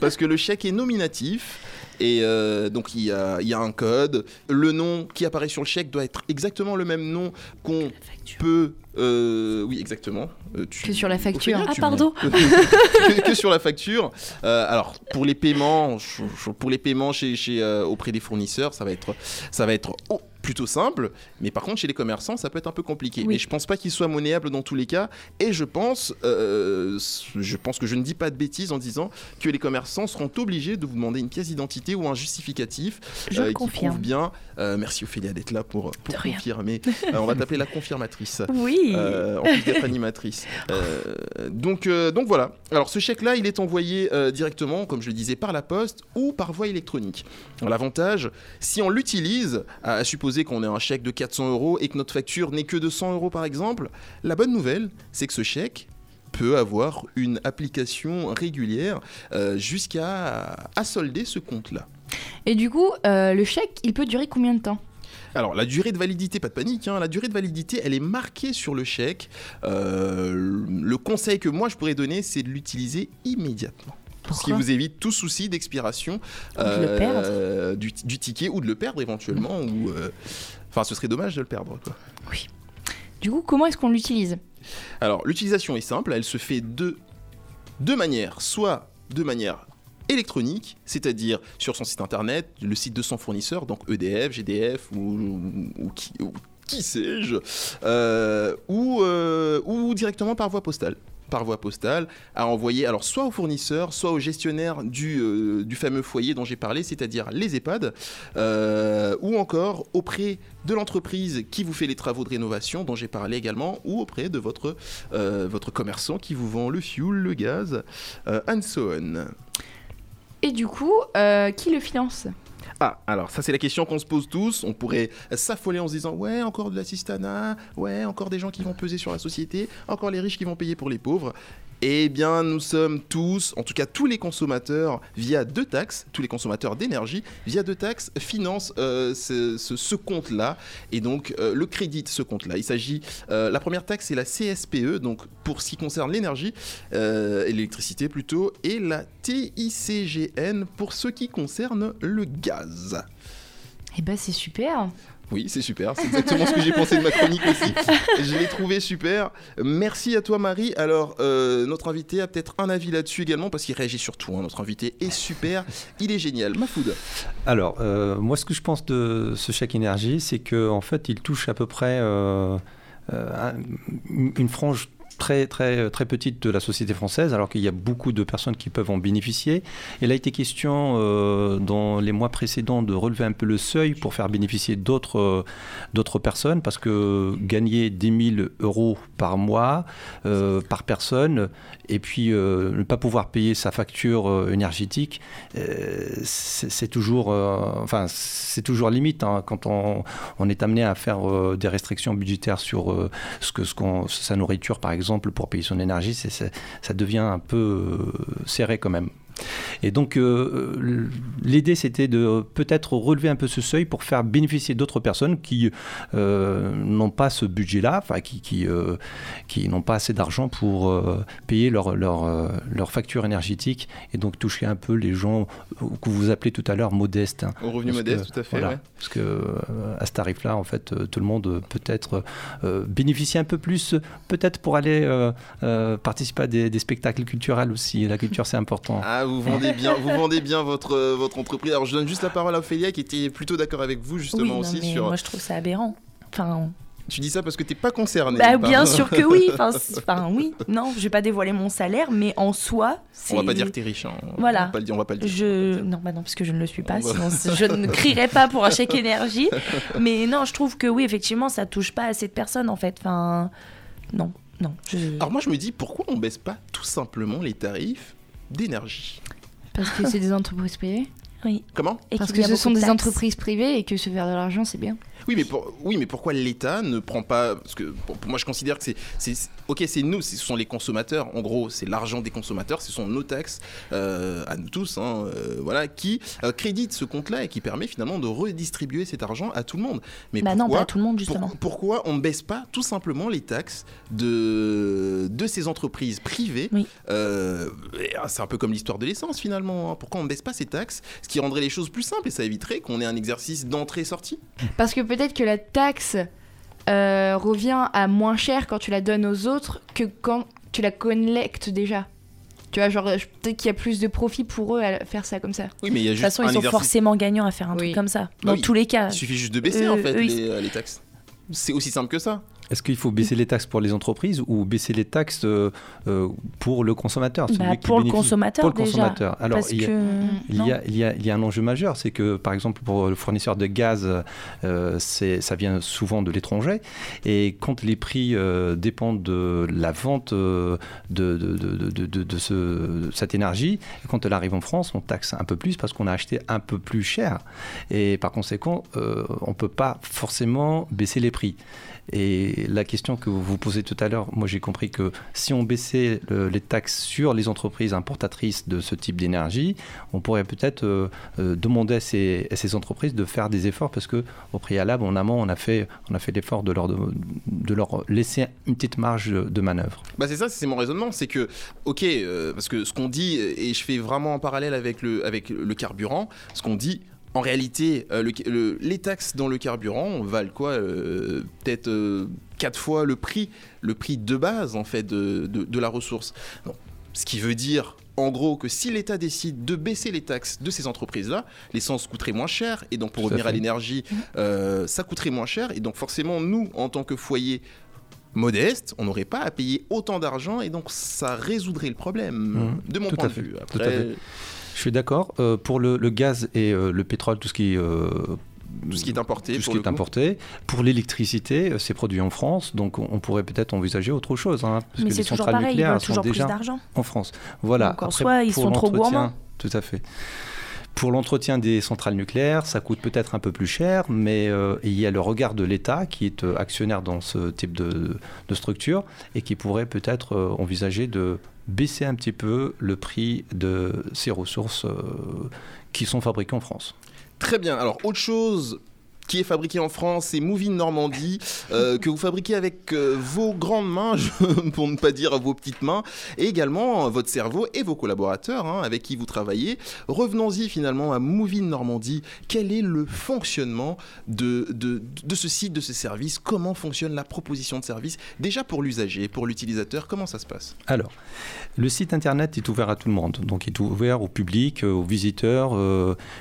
parce que le chèque est nominatif. Et euh, donc il y, a, il y a un code. Le nom qui apparaît sur le chèque doit être exactement le même nom qu'on peut. Euh, oui, exactement. Euh, tu- Que sur la facture. Ah, pardon. que, que sur la facture. Euh, alors pour les paiements, je- je- pour les paiements chez, chez, euh, auprès des fournisseurs, ça va être, ça va être oh, plutôt simple. Mais par contre chez les commerçants, ça peut être un peu compliqué. Oui. Mais je pense pas qu'il soit monnayable dans tous les cas. Et je pense, euh, je pense que je ne dis pas de bêtises en disant que les commerçants seront obligés de vous demander une pièce d'identité ou un justificatif Je euh, qui prouve bien. Euh, merci Ophélia d'être là pour, confirmer. Euh, on va t'appeler la confirmatrice. Oui. Euh, en plus d'être animatrice. Donc, donc voilà. Alors ce chèque-là, il est envoyé directement, comme je le disais, par la poste ou par voie électronique. L'avantage, si on l'utilise, à, à supposer qu'on ait un chèque de 400 euros et que notre facture n'est que de 100 euros par exemple, la bonne nouvelle, c'est que ce chèque peut avoir une application régulière euh, jusqu'à à solder ce compte-là. Et du coup, euh, le chèque, il peut durer combien de temps? Alors, la durée de validité, pas de panique, hein, la durée de validité, elle est marquée sur le chèque. Euh, le conseil que moi je pourrais donner, c'est de l'utiliser immédiatement. Ce qui vous évite tout souci d'expiration euh, du, du ticket ou de le perdre éventuellement. ou euh, Enfin, ce serait dommage de le perdre. Quoi. Du coup, comment est-ce qu'on l'utilise? Alors, l'utilisation est simple, elle se fait de deux manières. Soit de manière électronique, c'est-à-dire sur son site internet, le site de son fournisseur, donc EDF, GDF ou, ou- ou qui, ou qui sais-je, euh, ou, euh, ou directement par voie postale par voie postale à envoyer alors soit au fournisseur soit au gestionnaire du, euh, du fameux foyer dont j'ai parlé c'est-à-dire les EHPAD euh, ou encore auprès de l'entreprise qui vous fait les travaux de rénovation dont j'ai parlé également ou auprès de votre, euh, commerçant qui vous vend le fuel, le gaz and so on. Et du coup, qui le finance? Ah, alors ça c'est la question qu'on se pose tous. On pourrait s'affoler en se disant ouais encore de l'assistanat, ouais encore des gens qui vont peser sur la société, encore les riches qui vont payer pour les pauvres. Eh bien, nous sommes tous, en tout cas tous les consommateurs, via deux taxes, tous les consommateurs d'énergie, via deux taxes, financent euh, ce, compte-là et donc euh, le crédit de ce compte-là. Il s'agit, euh, la première taxe, c'est la CSPE, donc pour ce qui concerne l'énergie, et l'électricité plutôt, et la TICGN pour ce qui concerne le gaz. Eh ben c'est super. Oui, c'est super. C'est exactement ce que j'ai pensé de ma chronique aussi. Je l'ai trouvé super. Merci à toi, Marie. Alors, euh, notre invité a peut-être un avis là-dessus également parce qu'il réagit sur tout. hein. Notre invité est super. Il est génial. Mafoud. Alors, euh, moi, ce que je pense de ce chèque énergie, c'est qu'en en fait, il touche à peu près euh, euh, un- une frange très, très, très petite de la société française, alors qu'il y a beaucoup de personnes qui peuvent en bénéficier. Il a été question euh, dans les mois précédents de relever un peu le seuil pour faire bénéficier d'autres euh, personnes, parce que gagner 10 000 euros par mois, euh, par personne, et puis euh, ne pas pouvoir payer sa facture euh, énergétique, euh, c'est toujours, euh, enfin, toujours limite hein, quand on, on est amené à faire euh, des restrictions budgétaires sur euh, ce que, ce qu'on- sa nourriture, par exemple, pour payer son énergie, ça devient un peu euh, serré quand même. Et donc, euh, euh, l'idée, c'était de peut-être relever un peu ce seuil pour faire bénéficier d'autres personnes qui euh, n'ont pas ce budget-là, enfin, qui, qui, euh, qui n'ont pas assez d'argent pour payer leur, leur, leur facture énergétique et donc toucher un peu les gens que vous appelez tout à l'heure modestes. hein. Au revenu Parce modeste, que- tout à fait. voilà, ouais. Parce que à ce tarif-là, en fait, tout le monde peut-être bénéficier un peu plus, peut-être pour aller participer à des, des spectacles culturels aussi. La culture, c'est important. Ah, vous vendez bien, vous vendez bien votre, euh, votre entreprise. Alors, je donne juste la parole à Ophélia qui était plutôt d'accord avec vous, Oui, justement, non, aussi mais sur. moi je trouve ça aberrant. Enfin, Tu dis ça parce que t'es pas concerné. bah, bien sûr que oui. Enfin, enfin, oui. Non, je vais pas dévoiler mon salaire, mais en soi, c'est. On va pas dire que t'es riche. hein. Voilà. On va pas le dire. On va pas le dire. Je non bah non parce que je ne le suis pas sinon je ne crierais pas pour un chèque énergie mais non je trouve que oui effectivement ça touche pas assez de personnes en fait enfin non non je... Alors, moi, je me dis pourquoi on baisse pas tout simplement les tarifs d'énergie Parce que c'est des entreprises privées? oui Comment? Et Parce que ce sont des entreprises privées et que se faire de l'argent, c'est bien. Oui, mais, pour- oui, mais pourquoi l'État ne prend pas Parce que pour, pour moi, je considère que c'est, ok, c'est nous, ce sont les consommateurs. En gros, c'est l'argent des consommateurs, ce sont nos taxes euh, à nous tous, hein, euh, voilà, qui euh, créditent ce compte-là et qui permet finalement de redistribuer cet argent à tout le monde. Mais bah non pourquoi, pas à tout le monde pour- justement pourquoi on ne baisse pas tout simplement les taxes de, de ces entreprises privées Oui. Euh, ah, C'est un peu comme l'histoire de l'essence finalement. hein. Pourquoi on ne baisse pas ces taxes Ce qui rendrait les choses plus simples et ça éviterait qu'on ait un exercice d'entrée-sortie? Parce que peut-être que la taxe euh, revient à moins cher quand tu la donnes aux autres que quand tu la collectes déjà. Tu vois, genre, peut-être qu'il y a plus de profit pour eux à faire ça comme ça. Oui, mais il y a de toute juste façon ils sont exercice forcément gagnants à faire un Oui. truc comme ça Bah dans oui. tous les cas Il suffit juste de baisser Euh, en fait eux, ils- les, euh, les taxes. C'est aussi simple que ça. Est-ce qu'il faut baisser les taxes pour les entreprises ou baisser les taxes euh, euh, pour le consommateur? Bah, pour le consommateur Pour le déjà consommateur. Alors, il y a- que Il y, a, il, y a, il y a un enjeu majeur, c'est que par exemple pour le fournisseur de gaz, euh, ça vient souvent de l'étranger, et quand les prix euh, dépendent de la vente de, de, de, de, de- de ce- de cette énergie, quand elle arrive en France, on taxe un peu plus parce qu'on a acheté un peu plus cher, et par conséquent, on ne peut pas forcément baisser les prix. Et la question que vous vous posez tout à l'heure, moi j'ai compris que si on baissait le- les taxes sur les entreprises importatrices de ce type d'énergie, on pourrait peut-être euh, euh, demander à ces, entreprises de faire des efforts parce que au préalable, en amont, on a fait, fait l'effort de leur, de, leur laisser une petite marge de, de manœuvre. Bah c'est ça, c'est mon raisonnement, c'est que ok, euh, parce que ce qu'on dit et je fais vraiment en parallèle avec le avec le carburant, ce qu'on dit. En réalité, euh, le- le- les taxes dans le carburant valent quoi euh, Peut-être euh, quatre fois le prix, le prix de base en fait de, de- de la ressource. Donc, ce qui veut dire en gros que si l'État décide de baisser les taxes de ces entreprises-là, l'essence coûterait moins cher et donc pour Tout revenir à l'énergie, euh, ça coûterait moins cher et donc forcément nous en tant que foyer modeste, on n'aurait pas à payer autant d'argent et donc ça résoudrait le problème Mhm. de mon Tout point à de fait. vue. Tout à fait. Je suis d'accord. Euh, pour le, le gaz et euh, le pétrole, tout ce qui, euh, tout ce qui est importé, tout ce pour qui est coup. importé. Pour l'électricité, c'est produit en France, donc on, pourrait peut-être envisager autre chose. hein, parce mais que les toujours centrales pareil nucléaires sont toujours plus déjà d'argent en France. Voilà. Donc, en Après, soi, ils pour sont trop l'entretien- gourmands. Tout à fait. Pour l'entretien des centrales nucléaires, ça coûte peut-être un peu plus cher, mais euh, il y a le regard de l'État qui est actionnaire dans ce type de, de structure et qui pourrait peut-être euh, envisager de baisser un petit peu le prix de ces ressources euh, qui sont fabriquées en France. Très bien. Alors, autre chose qui est fabriqué en France, c'est Moving Normandie, euh, que vous fabriquez avec euh, vos grandes mains, pour ne pas dire vos petites mains, et également euh, votre cerveau et vos collaborateurs hein, avec qui vous travaillez. Revenons-y finalement à Moving Normandie. Quel est le fonctionnement de, de, ce site, de ce service? Comment fonctionne la proposition de service? Déjà pour l'usager, pour l'utilisateur, comment ça se passe? Alors, le site internet est ouvert à tout le monde, donc il est ouvert au public, aux visiteurs,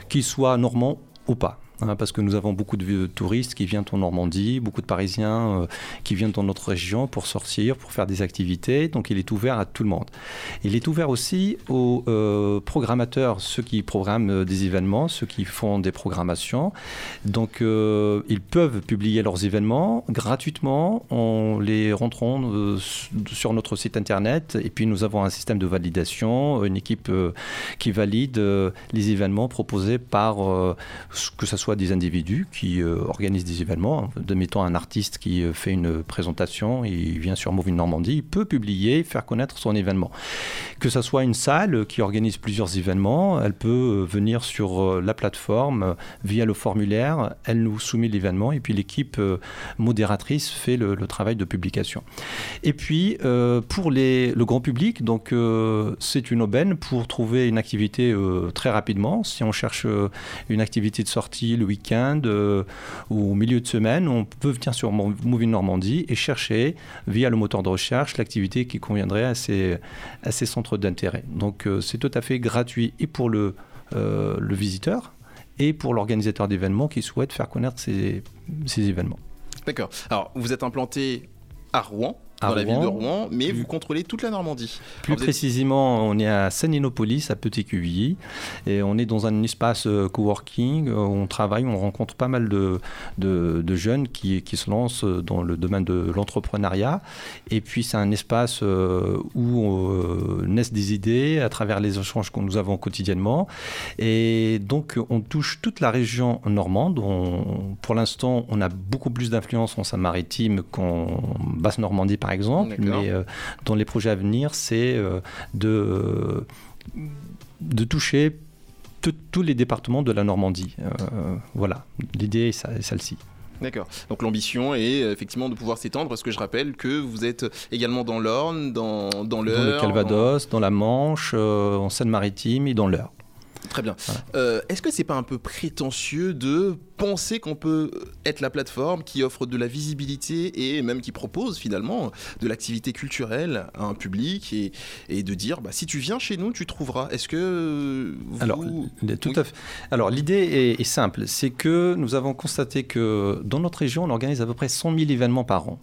qu'ils soient normands ou pas. Hein, parce que nous avons beaucoup de touristes qui viennent en Normandie, beaucoup de Parisiens euh, qui viennent dans notre région pour sortir, pour faire des activités. Donc il est ouvert à tout le monde. Il est ouvert aussi aux euh, programmateurs, ceux qui programment euh, des événements, ceux qui font des programmations. Donc euh, ils peuvent publier leurs événements gratuitement en les rentrant sur notre site internet. Et puis nous avons un système de validation, une équipe qui valide les événements proposés par que ce soit des individus qui euh, organisent des événements. De mettons un artiste qui euh, fait une présentation, il vient sur Movie Normandie, il peut publier, faire connaître son événement. Que ce soit une salle qui organise plusieurs événements, elle peut euh, venir sur la plateforme via le formulaire, elle nous soumet l'événement et puis l'équipe modératrice fait le, travail de publication. Et puis pour les, le grand public, donc c'est une aubaine pour trouver une activité très rapidement. Si on cherche une activité de sortie le week-end euh, ou au milieu de semaine, on peut venir sur Mo- Movie Normandie et chercher via le moteur de recherche l'activité qui conviendrait à ces, centres d'intérêt. Donc euh, c'est tout à fait gratuit et pour le, euh, le visiteur et pour l'organisateur d'événements qui souhaite faire connaître ces, ces événements. D'accord. Alors, vous êtes implanté à Rouen, À dans la ville de Rouen. Mais vous contrôlez toute la Normandie. Plus êtes- précisément, on est à Saninopolis, à Petit Cuvilly, et on est dans un espace euh, coworking. euh, où On travaille, on rencontre pas mal de, de, de jeunes qui, qui se lancent dans le domaine de l'entrepreneuriat. Et puis, c'est un espace euh, où euh, naissent des idées à travers les échanges que nous avons quotidiennement. Et donc, on touche toute la région normande. On- pour l'instant, on a beaucoup plus d'influence en Seine-Maritime qu'en Basse-Normandie, par exemple. Mais euh, dans les projets à venir, c'est euh, de, de toucher tous les départements de la Normandie. Euh, voilà, l'idée est celle-ci. D'accord. Donc l'ambition est effectivement de pouvoir s'étendre parce que je rappelle que vous êtes également dans l'Orne, dans, dans Dans l'Eure. le Calvados, dans la Manche, euh, en Seine-Maritime et dans l'Eure. Très bien. Euh, Est-ce que c'est pas un peu prétentieux de penser qu'on peut être la plateforme qui offre de la visibilité et même qui propose finalement de l'activité culturelle à un public et, et de dire bah, si tu viens chez nous, tu trouveras. Est-ce que vous... Alors, tout à fait. Alors, l'idée est, est simple. C'est que nous avons constaté que dans notre région, on organise à peu près 100 000 événements par an.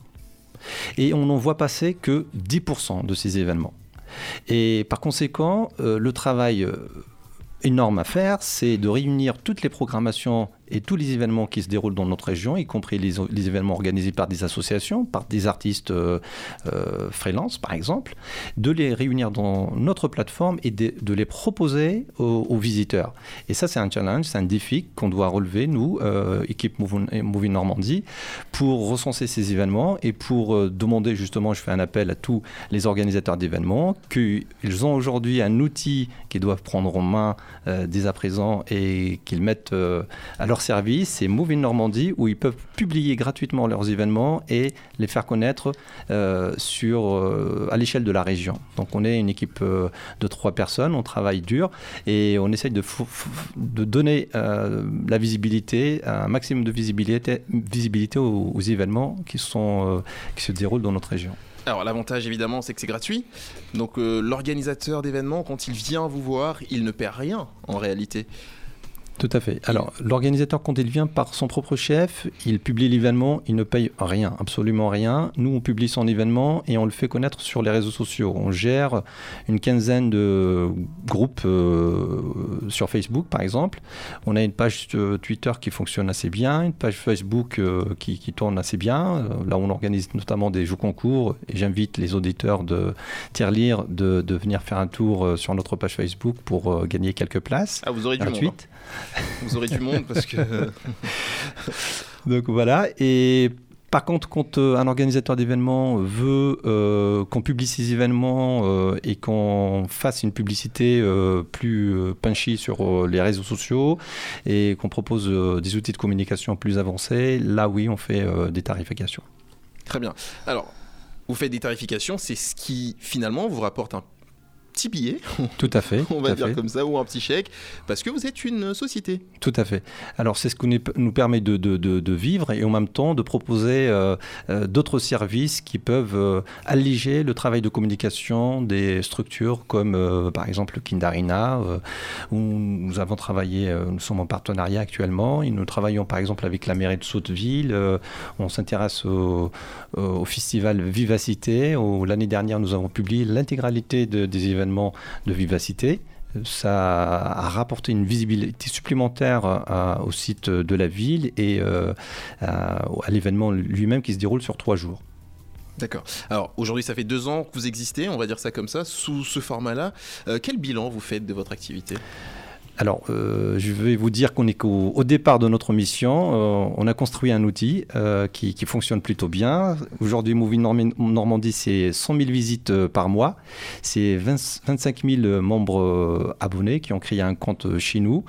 Et on n'en voit passer que 10% de ces événements. Et par conséquent, euh, le travail euh, énorme à faire, c'est de réunir toutes les programmations et tous les événements qui se déroulent dans notre région, y compris les, événements organisés par des associations, par des artistes euh, euh, freelance par exemple, de les réunir dans notre plateforme et de, les proposer aux, visiteurs. Et ça, c'est un challenge, c'est un défi qu'on doit relever, nous, euh, équipe Movie Normandie, pour recenser ces événements et pour demander justement, je fais un appel à tous les organisateurs d'événements, qu'ils ont aujourd'hui un outil qu'ils doivent prendre en main dès à présent et qu'ils mettent à leur service, c'est Movie Normandie, où ils peuvent publier gratuitement leurs événements et les faire connaître euh, sur, euh, à l'échelle de la région. Donc on est une équipe euh, de trois personnes, on travaille dur et on essaye de, donner la visibilité, un maximum de visibilité, visibilité aux, événements qui, se déroulent dans notre région. Alors l'avantage évidemment c'est que c'est gratuit. Donc l'organisateur d'événements quand il vient vous voir, il ne perd rien en réalité. Tout à fait. Alors, l'organisateur, quand il vient par son propre chef, il publie l'événement, il ne paye rien, absolument rien. Nous, on publie son événement et on le fait connaître sur les réseaux sociaux. On gère une quinzaine de groupes euh, sur Facebook, par exemple. On a une page euh, Twitter qui fonctionne assez bien, une page Facebook euh, qui, qui tourne assez bien. Là, on organise notamment des jeux concours et j'invite les auditeurs de Tirelire de, de venir faire un tour sur notre page Facebook pour euh, gagner quelques places. Ah vous aurez du gratuites. hein. Vous aurez du monde parce que Donc voilà, et Par contre, quand euh, un organisateur d'événements veut euh, qu'on publie ces événements euh, et qu'on fasse une publicité euh, plus punchy sur les réseaux sociaux et qu'on propose des outils de communication plus avancés, là oui, on fait des tarifications. Très bien. Alors, vous faites des tarifications, c'est ce qui finalement vous rapporte un petit billet, Tout à fait. on va dire fait. comme ça, ou un petit chèque, parce que vous êtes une société. Tout à fait. Alors c'est ce qui nous- permet de, de- de- de vivre et en même temps de proposer euh, euh, d'autres services qui peuvent euh, alléger le travail de communication des structures comme euh, par exemple Kindarina, où nous avons travaillé, nous sommes en partenariat actuellement et nous travaillons par exemple avec la mairie de Sotteville, euh, on s'intéresse au, au- festival Vivacité, où l'année dernière nous avons publié l'intégralité de- des événements de Vivacité. Ça a rapporté une visibilité supplémentaire euh, au site de la ville et euh, à, à l'événement lui-même qui se déroule sur trois jours. D'accord. Alors, aujourd'hui, ça fait deux ans que vous existez, on va dire ça comme ça, sous ce format-là. Euh, quel bilan vous faites de votre activité? Alors, euh, je vais vous dire qu'on est qu'au au départ de notre mission. Euh, on a construit un outil euh, qui, qui fonctionne plutôt bien. Aujourd'hui, Movie Normandie, c'est 100 000 visites euh, par mois. C'est 20 25 000 membres euh, abonnés qui ont créé un compte euh, chez nous.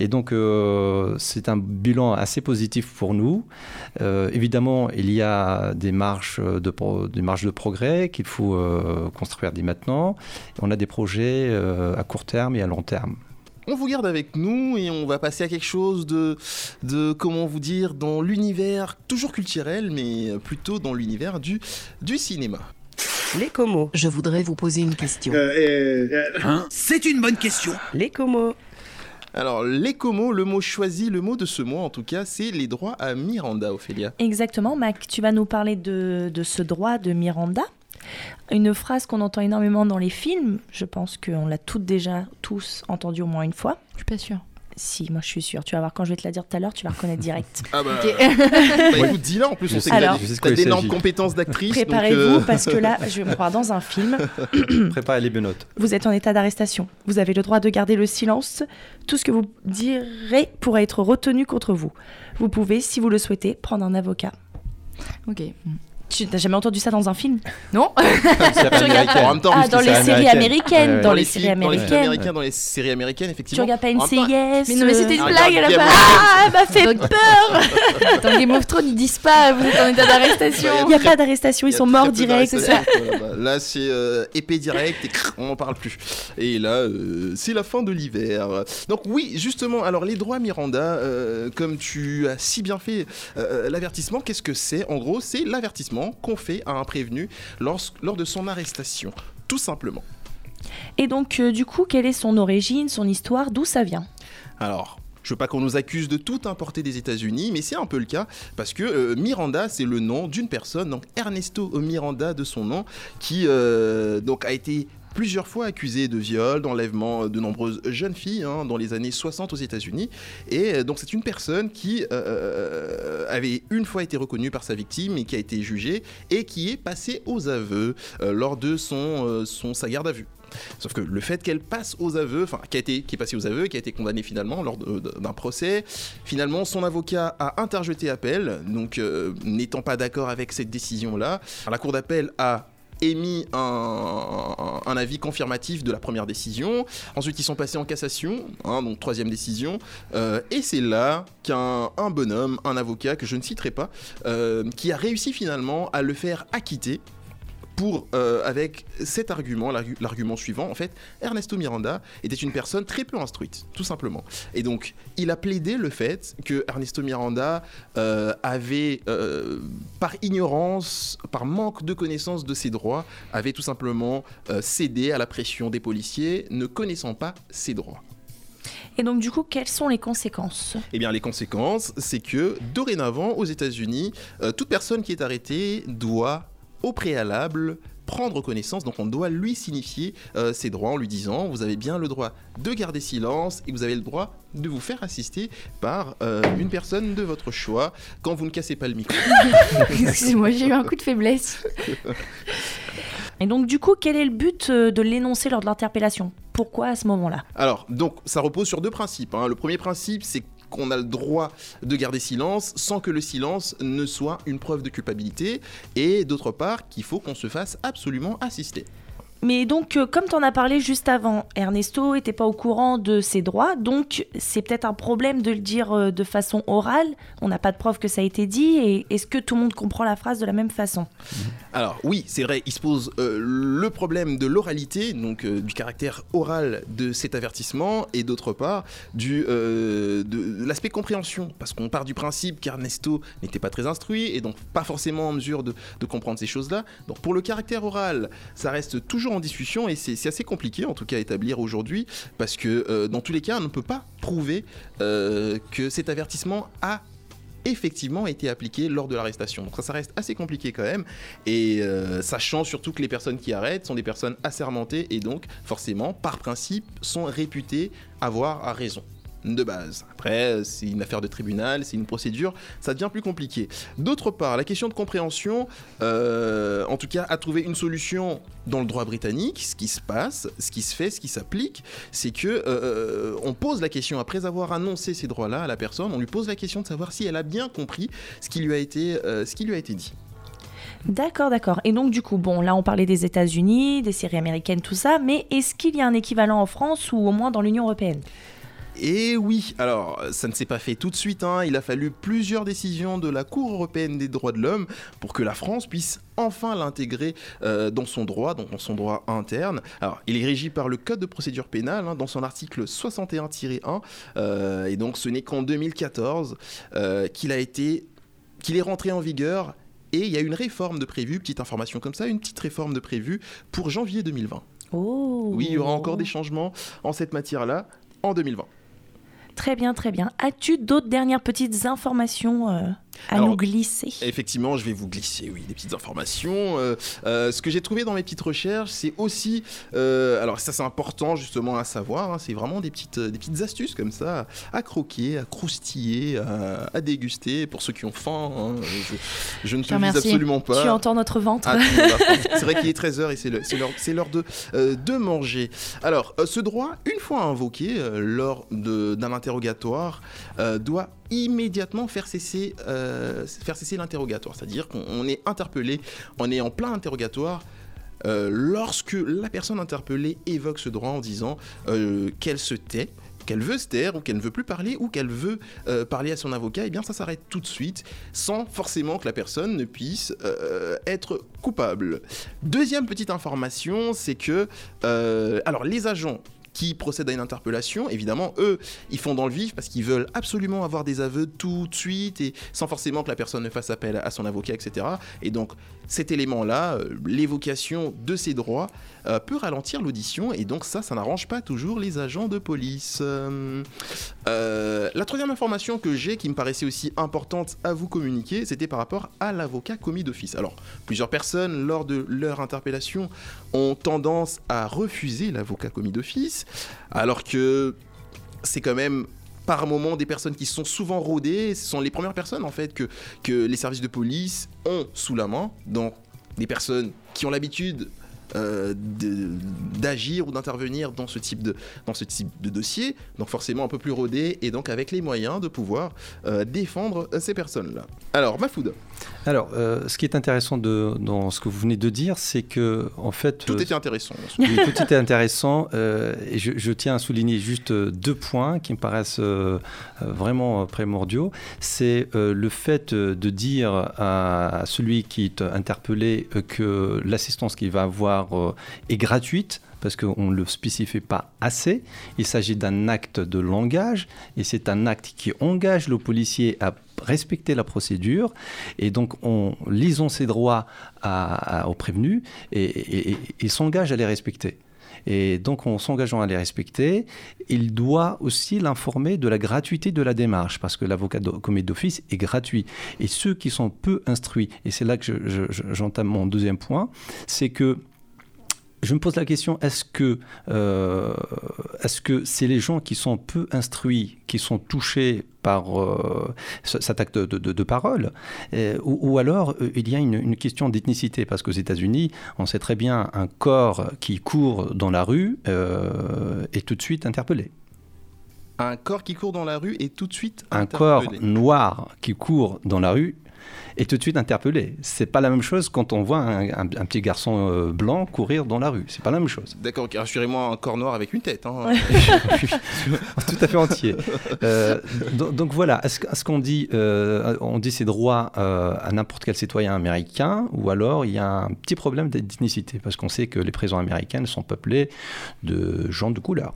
Et donc, c'est un bilan assez positif pour nous. Évidemment, il y a des marges de, pro- des marges de progrès qu'il faut construire dès maintenant. On a des projets à court terme et à long terme. On vous garde avec nous et on va passer à quelque chose de, de comment vous dire, dans l'univers toujours culturel, mais plutôt dans l'univers du, du cinéma. Les comos. Je voudrais vous poser une question. C'est une bonne question. Les comos. Alors, les comos, le mot choisi, le mot de ce mois en tout cas, c'est les droits à Miranda, Ophélia. Exactement, Mac, tu vas nous parler de, de ce droit de Miranda. Une phrase qu'on entend énormément dans les films, je pense qu'on l'a toutes déjà tous entendu au moins une fois. Je suis pas sûre. Si, moi je suis sûre. Tu vas voir, quand je vais te la dire tout à l'heure, tu vas reconnaître direct. Ah bah, Ok. bah écoute, dis-la en plus, on sait que t'as d'énormes compétences d'actrice. Préparez-vous euh, parce que là, je vais me croire dans un film. Préparez les benoîtes. Vous êtes en état d'arrestation. Vous avez le droit de garder le silence. Tout ce que vous direz pourra être retenu contre vous. Vous pouvez, si vous le souhaitez, prendre un avocat. Ok. Tu n'as jamais entendu ça dans un film Non Tu regardes En même temps, Ah, dans les séries américaines, dans les séries américaines. américains, dans les séries américaines, Tu effectivement. regardes pas NCIS Mais non, mais c'était une Ah, blague à regarde la Game fin. of Ah, elle m'a fait Donc- peur Dans Game of Thrones, ils disent pas, vous êtes en état d'arrestation. Il n'y a pas d'arrestation, Il ils sont morts direct, c'est ça. bah, Là, c'est euh, épée direct et crrr, on n'en parle plus. Et là, euh, c'est la fin de l'hiver. Donc oui, justement, alors les droits Miranda, euh, comme tu as si bien fait euh, l'avertissement, qu'est-ce que c'est? En gros, c'est l'avertissement qu'on fait à un prévenu lors, lors de son arrestation. Tout simplement. Et donc, euh, du coup, quelle est son origine, son histoire, d'où ça vient? Alors, je veux pas qu'on nous accuse de tout importer des États-Unis, mais c'est un peu le cas parce que euh, Miranda, c'est le nom d'une personne, donc Ernesto Miranda de son nom, qui euh, donc a été plusieurs fois accusé de viol, d'enlèvement de nombreuses jeunes filles hein, dans les années 60 aux États-Unis. Et euh, donc c'est une personne qui euh, avait une fois été reconnue par sa victime et qui a été jugée et qui est passée aux aveux euh, lors de son, euh, sa garde à vue. Sauf que le fait qu'elle passe aux aveux, enfin, qui, qui est passée aux aveux, qui a été condamnée finalement lors d'un procès, finalement, son avocat a interjeté appel, donc euh, n'étant pas d'accord avec cette décision-là, la cour d'appel a émis un, avis confirmatif de la première décision. Ensuite, ils sont passés en cassation, hein, donc troisième décision. Euh, et c'est là qu'un un bonhomme, un avocat que je ne citerai pas, euh, qui a réussi finalement à le faire acquitter pour, euh, avec cet argument, l'argu- l'argument suivant, en fait, Ernesto Miranda était une personne très peu instruite, tout simplement. Et donc, il a plaidé le fait que Ernesto Miranda euh, avait, euh, par ignorance, par manque de connaissance de ses droits, avait tout simplement cédé à la pression des policiers, ne connaissant pas ses droits. Et donc, du coup, quelles sont les conséquences? Eh bien, les conséquences, c'est que dorénavant, aux États-Unis, euh, toute personne qui est arrêtée doit, au préalable, prendre connaissance, donc on doit lui signifier euh, ses droits en lui disant vous avez bien le droit de garder silence et vous avez le droit de vous faire assister par euh, une personne de votre choix quand vous ne cassez pas le micro. Excusez-moi, j'ai eu un coup de faiblesse. Et donc, du coup, quel est le but euh, de l'énoncer lors de l'interpellation? Pourquoi à ce moment-là? Alors, donc, ça repose sur deux principes. hein. Le premier principe, c'est qu'on a le droit de garder silence sans que le silence ne soit une preuve de culpabilité, et d'autre part qu'il faut qu'on se fasse absolument assister. Mais donc, euh, comme tu en as parlé juste avant, Ernesto était pas au courant de ses droits, donc c'est peut-être un problème de le dire euh, de façon orale. On n'a pas de preuve que ça a été dit, et est-ce que tout le monde comprend la phrase de la même façon? Alors oui, c'est vrai, il se pose euh, le problème de l'oralité, donc du caractère oral de cet avertissement, et d'autre part du, euh, de l'aspect compréhension, parce qu'on part du principe qu'Ernesto n'était pas très instruit, et donc pas forcément en mesure de, de comprendre ces choses-là. Donc pour le caractère oral, ça reste toujours en discussion, et c'est assez compliqué en tout cas à établir aujourd'hui, parce que euh, dans tous les cas, on ne peut pas prouver euh, que cet avertissement a effectivement été appliqué lors de l'arrestation. Donc ça, ça reste assez compliqué quand même. Et euh, sachant surtout que les personnes qui arrêtent sont des personnes assermentées et donc forcément, par principe, sont réputées avoir raison de base. Après, c'est une affaire de tribunal, c'est une procédure, ça devient plus compliqué. D'autre part, la question de compréhension, euh, en tout cas, a trouvé une solution dans le droit britannique. Ce qui se passe, ce qui se fait, ce qui s'applique, c'est que euh, on pose la question après avoir annoncé ces droits-là à la personne, on lui pose la question de savoir si elle a bien compris ce qui lui a été, euh, ce qui lui a été dit. D'accord, d'accord. Et donc, du coup, bon, là, on parlait des États-Unis, des séries américaines, tout ça, mais est-ce qu'il y a un équivalent en France ou au moins dans l'Union européenne? Et oui, alors ça ne s'est pas fait tout de suite, hein. il a fallu plusieurs décisions de la Cour européenne des droits de l'homme pour que la France puisse enfin l'intégrer euh, dans son droit, donc dans son droit interne. Alors, il est régi par le Code de procédure pénale, hein, dans son article 61-1, euh, et donc ce n'est qu'en 2014 euh, qu'il a été, qu'il est rentré en vigueur. Et il y a une réforme de prévue, petite information comme ça, une petite réforme de prévue pour janvier 2020. Oh Oui, il y aura encore des changements en cette matière-là en 2020. Très bien, très bien. As-tu d'autres dernières petites informations euh, à Alors, nous glisser Effectivement, je vais vous glisser, oui, des petites informations. Euh, euh, ce que j'ai trouvé dans mes petites recherches, c'est aussi, euh, alors ça c'est important justement à savoir, hein, c'est vraiment des petites, des petites astuces comme ça, à croquer, à croustiller, à, à déguster, pour ceux qui ont faim. hein, je, je ne te remercie. absolument pas. Tu entends notre ventre Ah, le c'est vrai qu'il est 13h et c'est le- l'heure de, de manger. Alors, ce droit, une fois invoqué lors d'un interrogatoire, doit immédiatement faire cesser, euh, faire cesser l'interrogatoire. C'est-à-dire qu'on on est interpellé, on est en plein interrogatoire. euh, lorsque la personne interpellée évoque ce droit en disant euh, qu'elle se tait, qu'elle veut se taire ou qu'elle ne veut plus parler ou qu'elle veut parler à son avocat, eh bien ça s'arrête tout de suite sans forcément que la personne ne puisse être coupable. Deuxième petite information, c'est que alors les agents qui procèdent à une interpellation, évidemment, eux, ils font dans le vif parce qu'ils veulent absolument avoir des aveux tout de suite et sans forcément que la personne ne fasse appel à son avocat, etc. Et donc, cet élément-là, euh, l'évocation de ces droits, euh, peut ralentir l'audition et donc ça, ça n'arrange pas toujours les agents de police. Euh, euh, la troisième information que j'ai, qui me paraissait aussi importante à vous communiquer, c'était par rapport à l'avocat commis d'office. Alors, plusieurs personnes, lors de leur interpellation, ont tendance à refuser l'avocat commis d'office, alors que c'est quand même par moment des personnes qui sont souvent rodées, ce sont les premières personnes en fait que, que les services de police ont sous la main, donc des personnes qui ont l'habitude euh, d'agir ou d'intervenir dans ce type de dans ce type de dossier, donc forcément un peu plus rodé et donc avec les moyens de pouvoir euh, défendre ces personnes-là. Alors, Mafoud, Alors, euh, ce qui est intéressant de, dans ce que vous venez de dire, c'est que, en fait. tout euh, était intéressant. Oui, tout était intéressant. euh, et je, je tiens à souligner juste deux points qui me paraissent euh, vraiment primordiaux. C'est le fait de dire à, à celui qui est interpellé que l'assistance qu'il va avoir est gratuite. Parce qu'on ne le spécifie pas assez. Il s'agit d'un acte de langage et c'est un acte qui engage le policier à respecter la procédure. Et donc, on, lisons ses droits à, à- aux et, s'engage à les respecter. Et donc, en s'engageant à les respecter, il doit aussi l'informer de la gratuité de la démarche, parce que l'avocat commis d'office est gratuit. Et ceux qui sont peu instruits, et c'est là que je- je- je- j'entame mon deuxième point, c'est que je me pose la question est-ce que euh, est-ce que c'est les gens qui sont peu instruits qui sont touchés par euh, ce- cet acte de, de- de parole ou, ou alors euh, il y a une, une question d'ethnicité parce qu'aux États-Unis on sait très bien un corps qui court dans la rue euh, est tout de suite interpellé. Un corps qui court dans la rue est tout de suite Un corps interpellé. noir qui court dans la rue est tout de suite interpellé. C'est pas la même chose quand on voit un, un- un petit garçon euh, blanc courir dans la rue. C'est pas la même chose. D'accord, rassurez-moi, un corps noir avec une tête. hein. tout à fait entier. Euh, donc, donc voilà, est-ce, qu'on dit, euh, on dit ces droits euh, à n'importe quel citoyen américain, ou alors il y a un petit problème d'ethnicité, parce qu'on sait que les prisons américaines sont peuplées de gens de couleur.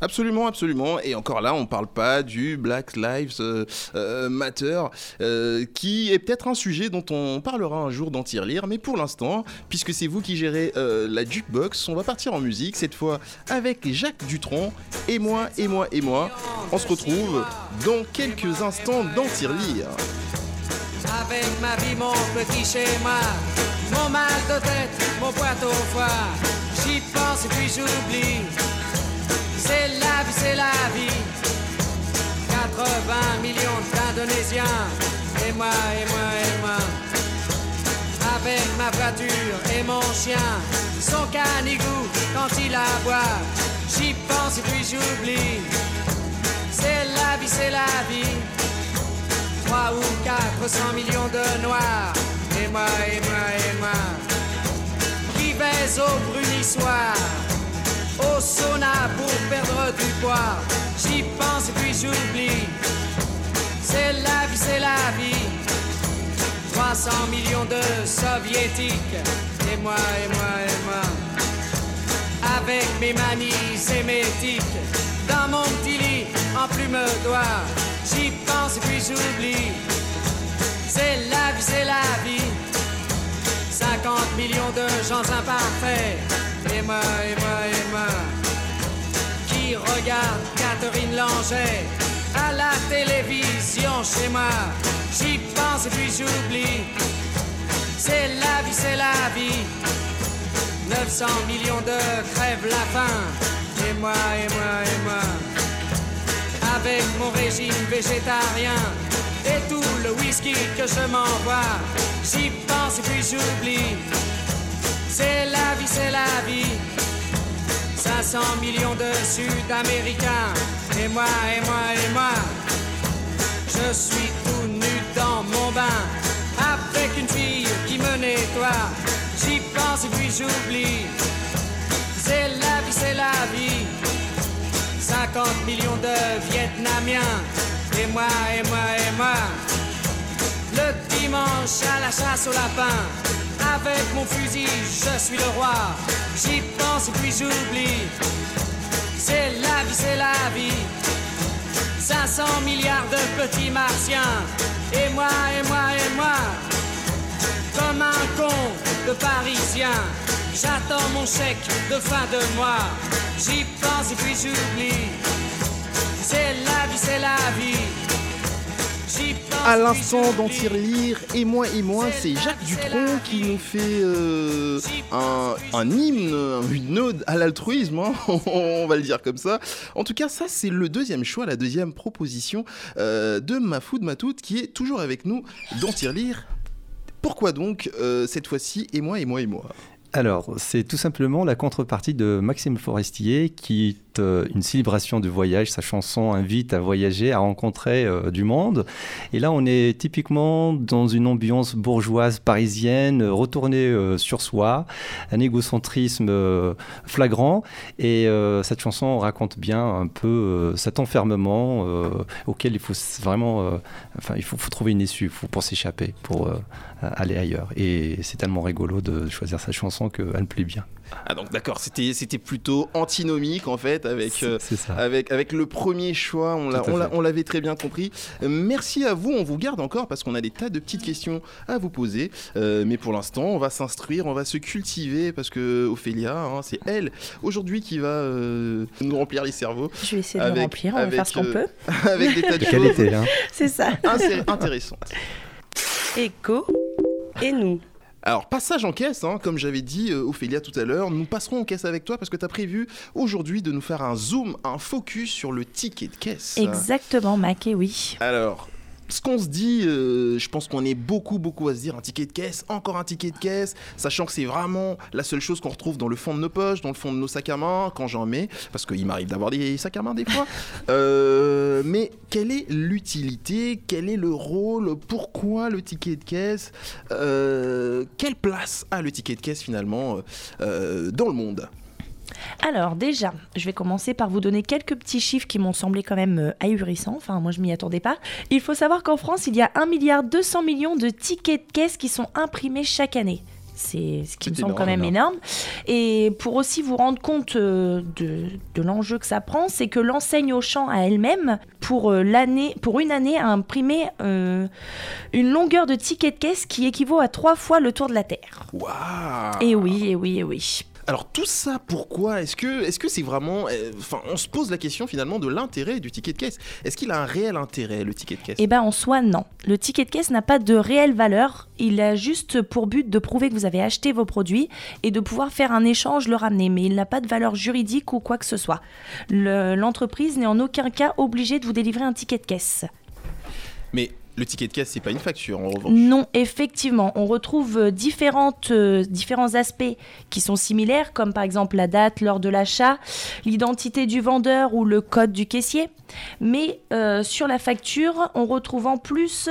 Absolument, absolument. Et encore là, on parle pas du Black Lives euh, euh, Matter, euh, qui est peut-être un sujet dont on parlera un jour dans Tirelire. Mais pour l'instant, puisque c'est vous qui gérez la jukebox, on va partir en musique, cette fois avec Jacques Dutronc, et moi, et moi, et moi. On se retrouve dans quelques instants dans Tirelire. Avec ma vie, mon petit schéma, mon mal de tête, mon poids au foie, j'y pense et puis j'oublie. C'est la vie, c'est la vie. 80 millions d'Indonésiens, et moi, et moi, et moi. Avec ma voiture et mon chien, son canigou quand il aboie, j'y pense et puis j'oublie. C'est la vie, c'est la vie. 3 ou 400 millions de noirs. Et moi, et moi, et moi. Qui baise au brunissoir. Au sauna pour perdre du poids. J'y pense et puis j'oublie. C'est la vie, c'est la vie. 300 millions de soviétiques. Et moi, et moi, et moi. Avec mes manies tics. Dans mon petit lit, en plume d'oie. J'y pense et puis j'oublie. C'est la vie, c'est la vie. 50 millions de gens imparfaits. Et moi, et moi, et moi. Qui regarde Catherine Langer à la télévision chez moi. J'y pense et puis j'oublie. C'est la vie, c'est la vie. 900 millions de crèvent la faim. Et moi, et moi, et moi avec mon régime végétarien et tout le whisky que je m'envoie. J'y pense et puis j'oublie. C'est la vie, c'est la vie. 500 millions de Sud-Américains. Et moi, et moi, et moi. Je suis tout nu dans mon bain. Avec une fille qui me nettoie. J'y pense et puis j'oublie. C'est la vie, c'est la vie. 50 millions de Vietnamiens. Et moi, et moi, et moi. Le dimanche à la chasse au lapin. Avec mon fusil, je suis le roi. J'y pense et puis j'oublie. C'est la vie, c'est la vie. 500 milliards de petits martiens. Et moi, et moi, et moi. Comme un con de parisien. J'attends mon chèque de fin de mois. J'y pense et puis j'oublie. C'est la vie, c'est la vie. À l'instant. Tirelire, et moi et moi, c'est Jacques Dutronc qui nous fait euh, un, hymne, une ode à l'altruisme, hein, on va le dire comme ça. En tout cas, ça c'est le deuxième choix, la deuxième proposition euh, de Mafoud Matout qui est toujours avec nous dans Tirelire. Pourquoi donc euh, cette fois-ci et moi et moi et moi? Alors, c'est tout simplement la contrepartie de Maxime Forestier qui euh, une célébration de voyage. Sa chanson invite à voyager, à rencontrer euh, du monde. Et là, on est typiquement dans une ambiance bourgeoise parisienne, euh, retournée sur soi, un égocentrisme flagrant. Et cette chanson raconte bien un peu cet enfermement auquel il faut vraiment, enfin, il faut, trouver une issue faut- pour s'échapper, pour aller ailleurs. Et c'est tellement rigolo de choisir cette chanson qu'elle me plaît bien. Ah donc d'accord, c'était c'était plutôt antinomique en fait avec euh, avec avec le premier choix, on l'a- l'avait très bien compris. Merci à vous, on vous garde encore parce qu'on a des tas de petites questions à vous poser. Euh, mais pour l'instant, on va s'instruire, on va se cultiver parce que Ophélia, hein, c'est elle aujourd'hui qui va euh, nous remplir les cerveaux. Je vais essayer de Avec- remplir, on va avec, faire ce qu'on euh, peut. avec des tas de, De choses qualité, hein. C'est ça. intéressantes. Écho et nous. Alors, passage en caisse, hein, comme j'avais dit euh, Ophélia tout à l'heure, nous passerons en caisse avec toi parce que tu as prévu aujourd'hui de nous faire un zoom, un focus sur le ticket de caisse. Exactement, Mac, et oui. Alors, ce qu'on se dit, euh, je pense qu'on est beaucoup, beaucoup à se dire un ticket de caisse, encore un ticket de caisse, sachant que c'est vraiment la seule chose qu'on retrouve dans le fond de nos poches, dans le fond de nos sacs à main, quand j'en mets, parce qu'il m'arrive d'avoir des sacs à main des fois. Euh, mais quelle est l'utilité Quel est le rôle Pourquoi le ticket de caisse Euh, Quelle place a le ticket de caisse finalement dans le monde? Alors déjà, je vais commencer par vous donner quelques petits chiffres qui m'ont semblé quand même euh, ahurissants. Enfin, moi je m'y attendais pas. Il faut savoir qu'en France, il y a 1 milliard 200 millions de tickets de caisse qui sont imprimés chaque année. C'est ce qui me semble quand même énorme. Et pour aussi vous rendre compte euh, de, de l'enjeu que ça prend, c'est que l'enseigne Auchan à elle-même, pour, euh, l'année, pour une année, a imprimé euh, une longueur de ticket de caisse qui équivaut à trois fois le tour de la Terre. Waouh Et oui, et oui, et oui. Alors tout ça, pourquoi Est-ce que est-ce que c'est vraiment euh, Enfin, on se pose la question finalement de l'intérêt du ticket de caisse. Est-ce qu'il a un réel intérêt le ticket de caisse? Eh ben en soi non. Le ticket de caisse n'a pas de réelle valeur. Il a juste pour but de prouver que vous avez acheté vos produits et de pouvoir faire un échange, le ramener. Mais il n'a pas de valeur juridique ou quoi que ce soit. Le- L'entreprise n'est en aucun cas obligée de vous délivrer un ticket de caisse. Mais le ticket de caisse, c'est pas une facture en revanche. Non, effectivement, on retrouve euh, euh, différents aspects qui sont similaires, comme par exemple la date lors de l'achat, l'identité du vendeur ou le code du caissier. Mais euh, sur la facture, on retrouve en plus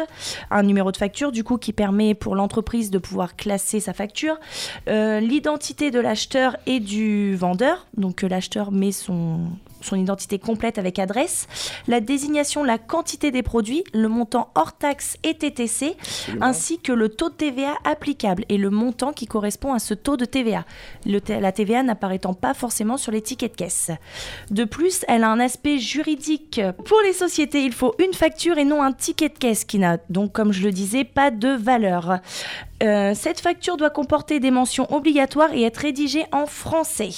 un numéro de facture, du coup, qui permet pour l'entreprise de pouvoir classer sa facture, l'identité de l'acheteur et du vendeur, donc l'acheteur met son son identité complète avec adresse, la désignation, la quantité des produits, le montant hors taxe et TTC, ainsi que le taux de TVA applicable et le montant qui correspond à ce taux de TVA. Le la TVA n'apparaîtant pas forcément sur les tickets de caisse. De plus, elle a un aspect juridique. Pour les sociétés, il faut une facture et non un ticket de caisse qui n'a donc, comme je le disais, pas de valeur. Euh, cette facture doit comporter des mentions obligatoires et être rédigée en français.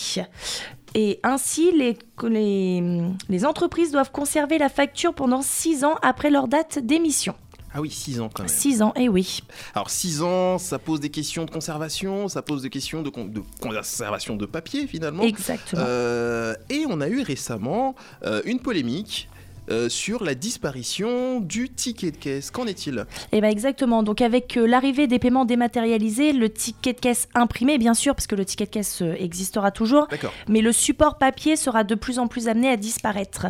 Et ainsi, les, les, les entreprises doivent conserver la facture pendant 6 ans après leur date d'émission. Ah oui, 6 ans quand même. 6 ans, et oui. Alors 6 ans, ça pose des questions de conservation, ça pose des questions de, con- de conservation de papier finalement. Exactement. Euh, et on a eu récemment euh, une polémique. Euh, sur la disparition du ticket de caisse. Qu'en est-il? Et bien exactement. Donc avec euh, l'arrivée des paiements dématérialisés, le ticket de caisse imprimé, bien sûr, parce que le ticket de caisse euh, existera toujours, mais le support papier sera de plus en plus amené à disparaître.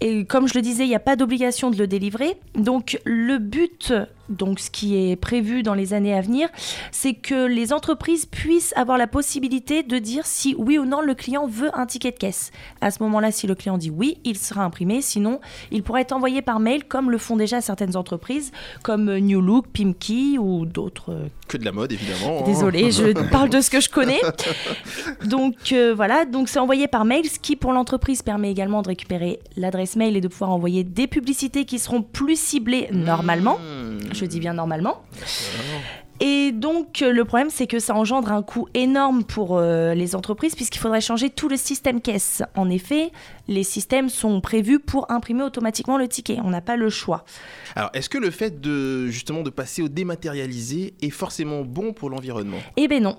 Et comme je le disais, il n'y a pas d'obligation de le délivrer. Donc le but, donc ce qui est prévu dans les années à venir, c'est que les entreprises puissent avoir la possibilité de dire si oui ou non le client veut un ticket de caisse. À ce moment-là, si le client dit oui, il sera imprimé. Sinon, il pourra être envoyé par mail, comme le font déjà certaines entreprises, comme euh, New Look, Pimki ou d'autres euh, Que de la mode évidemment. hein. Désolée, je parle de ce que je connais. Donc euh, voilà, donc c'est envoyé par mail, ce qui pour l'entreprise permet également de récupérer l'adresse mail et de pouvoir envoyer des publicités qui seront plus ciblées normalement. Mmh. Je dis bien normalement. Et donc euh, le problème c'est que ça engendre un coût énorme pour euh, les entreprises puisqu'il faudrait changer tout le système caisse. En effet, les systèmes sont prévus pour imprimer automatiquement le ticket. On n'a pas le choix. Alors, est-ce que le fait de justement de passer au dématérialisé est forcément bon pour l'environnement? Eh ben non.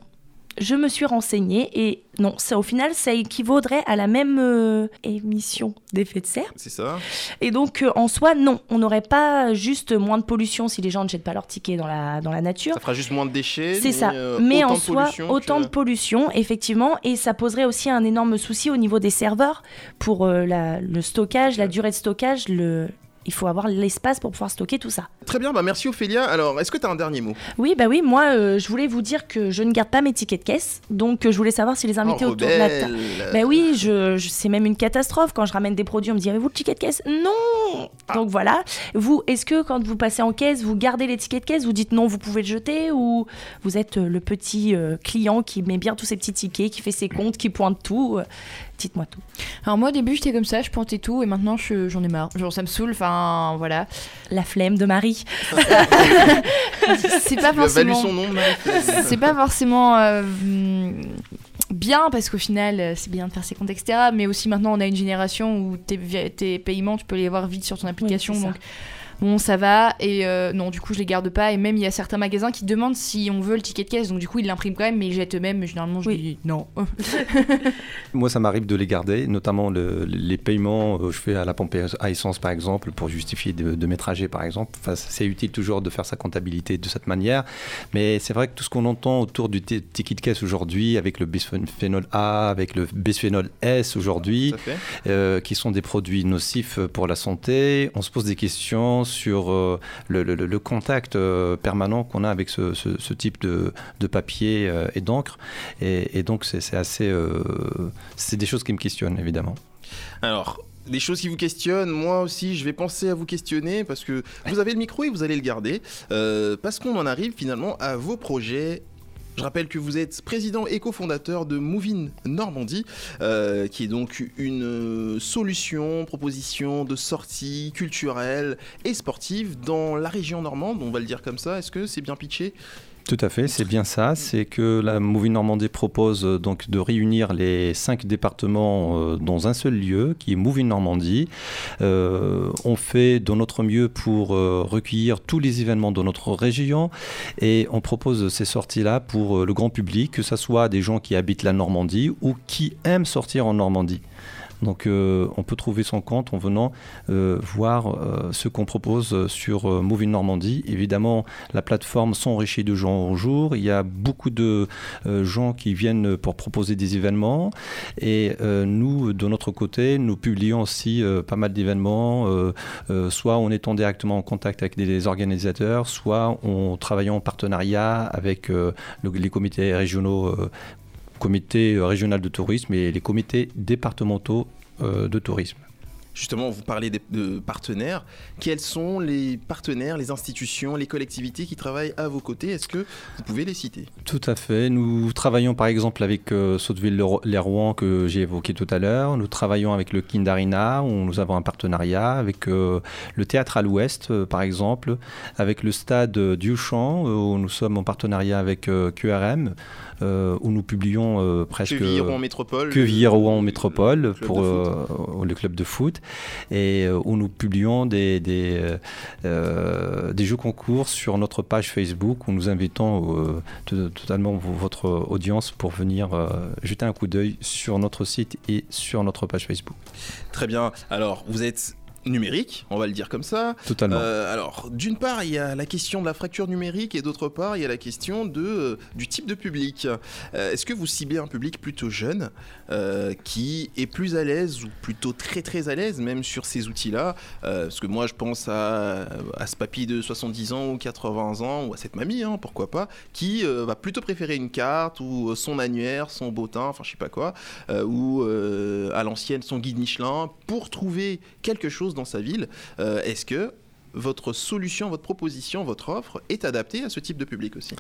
Je me suis renseignée et non, ça au final, ça équivaudrait à la même euh, émission d'effet de serre. C'est ça Et donc, euh, en soi, non, on n'aurait pas juste moins de pollution si les gens ne jettent pas leur ticket dans la, dans la nature. Ça fera juste moins de déchets. C'est ça. euh, Mais en soi, autant que- de pollution, effectivement, et ça poserait aussi un énorme souci au niveau des serveurs pour la- le stockage, la durée de stockage. Le... Il faut avoir l'espace pour pouvoir stocker tout ça. Très bien, bah merci Ophélia. Alors, est-ce que tu as un dernier mot? Oui, bah oui, moi, euh, je voulais vous dire que je ne garde pas mes tickets de caisse, donc euh, je voulais savoir si les invités Oh, autour de la table. Bah oui, je, je- c'est même une catastrophe quand je ramène des produits, on me dit avez-vous le ticket de caisse? Non Ah. Donc voilà. Vous, est-ce que quand vous passez en caisse, vous gardez les tickets de caisse, vous dites non, vous pouvez le jeter, ou vous êtes euh, le petit euh, client qui met bien tous ses petits tickets, qui fait ses comptes, qui pointe tout? Dites-moi tout. Alors moi au début j'étais comme ça, je pointais tout et maintenant je- j'en ai marre. Genre ça me saoule, enfin voilà. La flemme de Marie. C'est pas forcément. son nom, Marie c'est pas forcément euh, hum, bien parce qu'au final euh, c'est bien de faire ses comptes etc mais aussi maintenant on a une génération où tes, paiements tu peux les voir vite sur ton application ça. Bon ça va et euh, non du coup je les garde pas et même il y a certains magasins qui demandent si on veut le ticket de caisse donc du coup ils l'impriment quand même mais ils jettent eux-mêmes mais généralement je dis non. Moi, ça m'arrive de les garder, notamment le- les paiements. euh, Je fais à la pompe à essence, par exemple, pour justifier de, de mes trajets, par exemple. Enfin, c'est utile toujours de faire sa comptabilité de cette manière. Mais c'est vrai que tout ce qu'on entend autour du ticket de caisse aujourd'hui, avec le bisphénol A, avec le bisphénol S aujourd'hui, euh, qui sont des produits nocifs pour la santé, on se pose des questions sur euh, le, contact euh, permanent qu'on a avec ce, type de, papier euh, et d'encre. Et, donc, c'est assez. c'est des choses qui me questionnent, évidemment. Alors, des choses qui vous questionnent, moi aussi, je vais penser à vous questionner parce que vous avez le micro et vous allez le garder. parce qu'on en arrive finalement à vos projets. Je rappelle que vous êtes président et cofondateur de Movin Normandie, euh, qui est donc une euh, solution, proposition de sortie culturelle et sportive dans la région normande, on va le dire comme ça. Est-ce que c'est bien pitché? Tout à fait, c'est bien ça. C'est que la Movie Normandie propose euh, donc de réunir les cinq départements euh, dans un seul lieu, qui est Movie Normandie. Euh, on fait de notre mieux pour recueillir tous les événements de notre région et on propose ces sorties-là pour le grand public, que ce soit des gens qui habitent la Normandie ou qui aiment sortir en Normandie. Donc euh, on peut trouver son compte en venant euh, voir euh, ce qu'on propose sur Movie Normandie. Évidemment, la plateforme s'enrichit de jour en jour. Il y a beaucoup de gens qui viennent pour proposer des événements. Et nous, de notre côté, nous publions aussi pas mal d'événements, soit en étant directement en contact avec des organisateurs, soit en travaillant en partenariat avec le- les comités régionaux. Comité régional de tourisme et les comités départementaux euh, de tourisme. Justement, vous parlez des- de partenaires. Quels sont les partenaires, les institutions, les collectivités qui travaillent à vos côtés? Est-ce que vous pouvez les citer? Tout à fait. Nous travaillons par exemple avec euh, Sotteville-les Rouen que j'ai évoqué tout à l'heure. Nous travaillons avec le Kindarina où nous avons un partenariat avec euh, le Théâtre à l'Ouest euh, par exemple, avec le Stade d'Uchamp euh, où nous sommes en partenariat avec QRM où nous publions presque Métropole, Quevilly-Rouen Métropole club pour de euh, le club de foot et euh, où nous publions des, euh, euh, des jeux concours sur notre page Facebook où nous invitons to- totalement vo- votre audience pour venir jeter un coup d'œil sur notre site et sur notre page Facebook. Très bien. Alors, vous êtes numérique, on va le dire comme ça. Totalement. Euh, alors, d'une part, il y a la question de la fracture numérique et d'autre part, il y a la question de, euh, du type de public. Euh, Est-ce que vous ciblez un public plutôt jeune qui est plus à l'aise ou plutôt très très à l'aise même sur ces outils-là? Parce que moi, je pense à, à ce papy de 70 ans ou 80 ans ou à cette mamie, hein, pourquoi pas, qui va plutôt préférer une carte ou son annuaire, son bottin, enfin je sais pas quoi, ou à l'ancienne son guide Michelin pour trouver quelque chose dans sa ville. Euh, Est-ce que votre solution, votre proposition, votre offre est adaptée à ce type de public aussi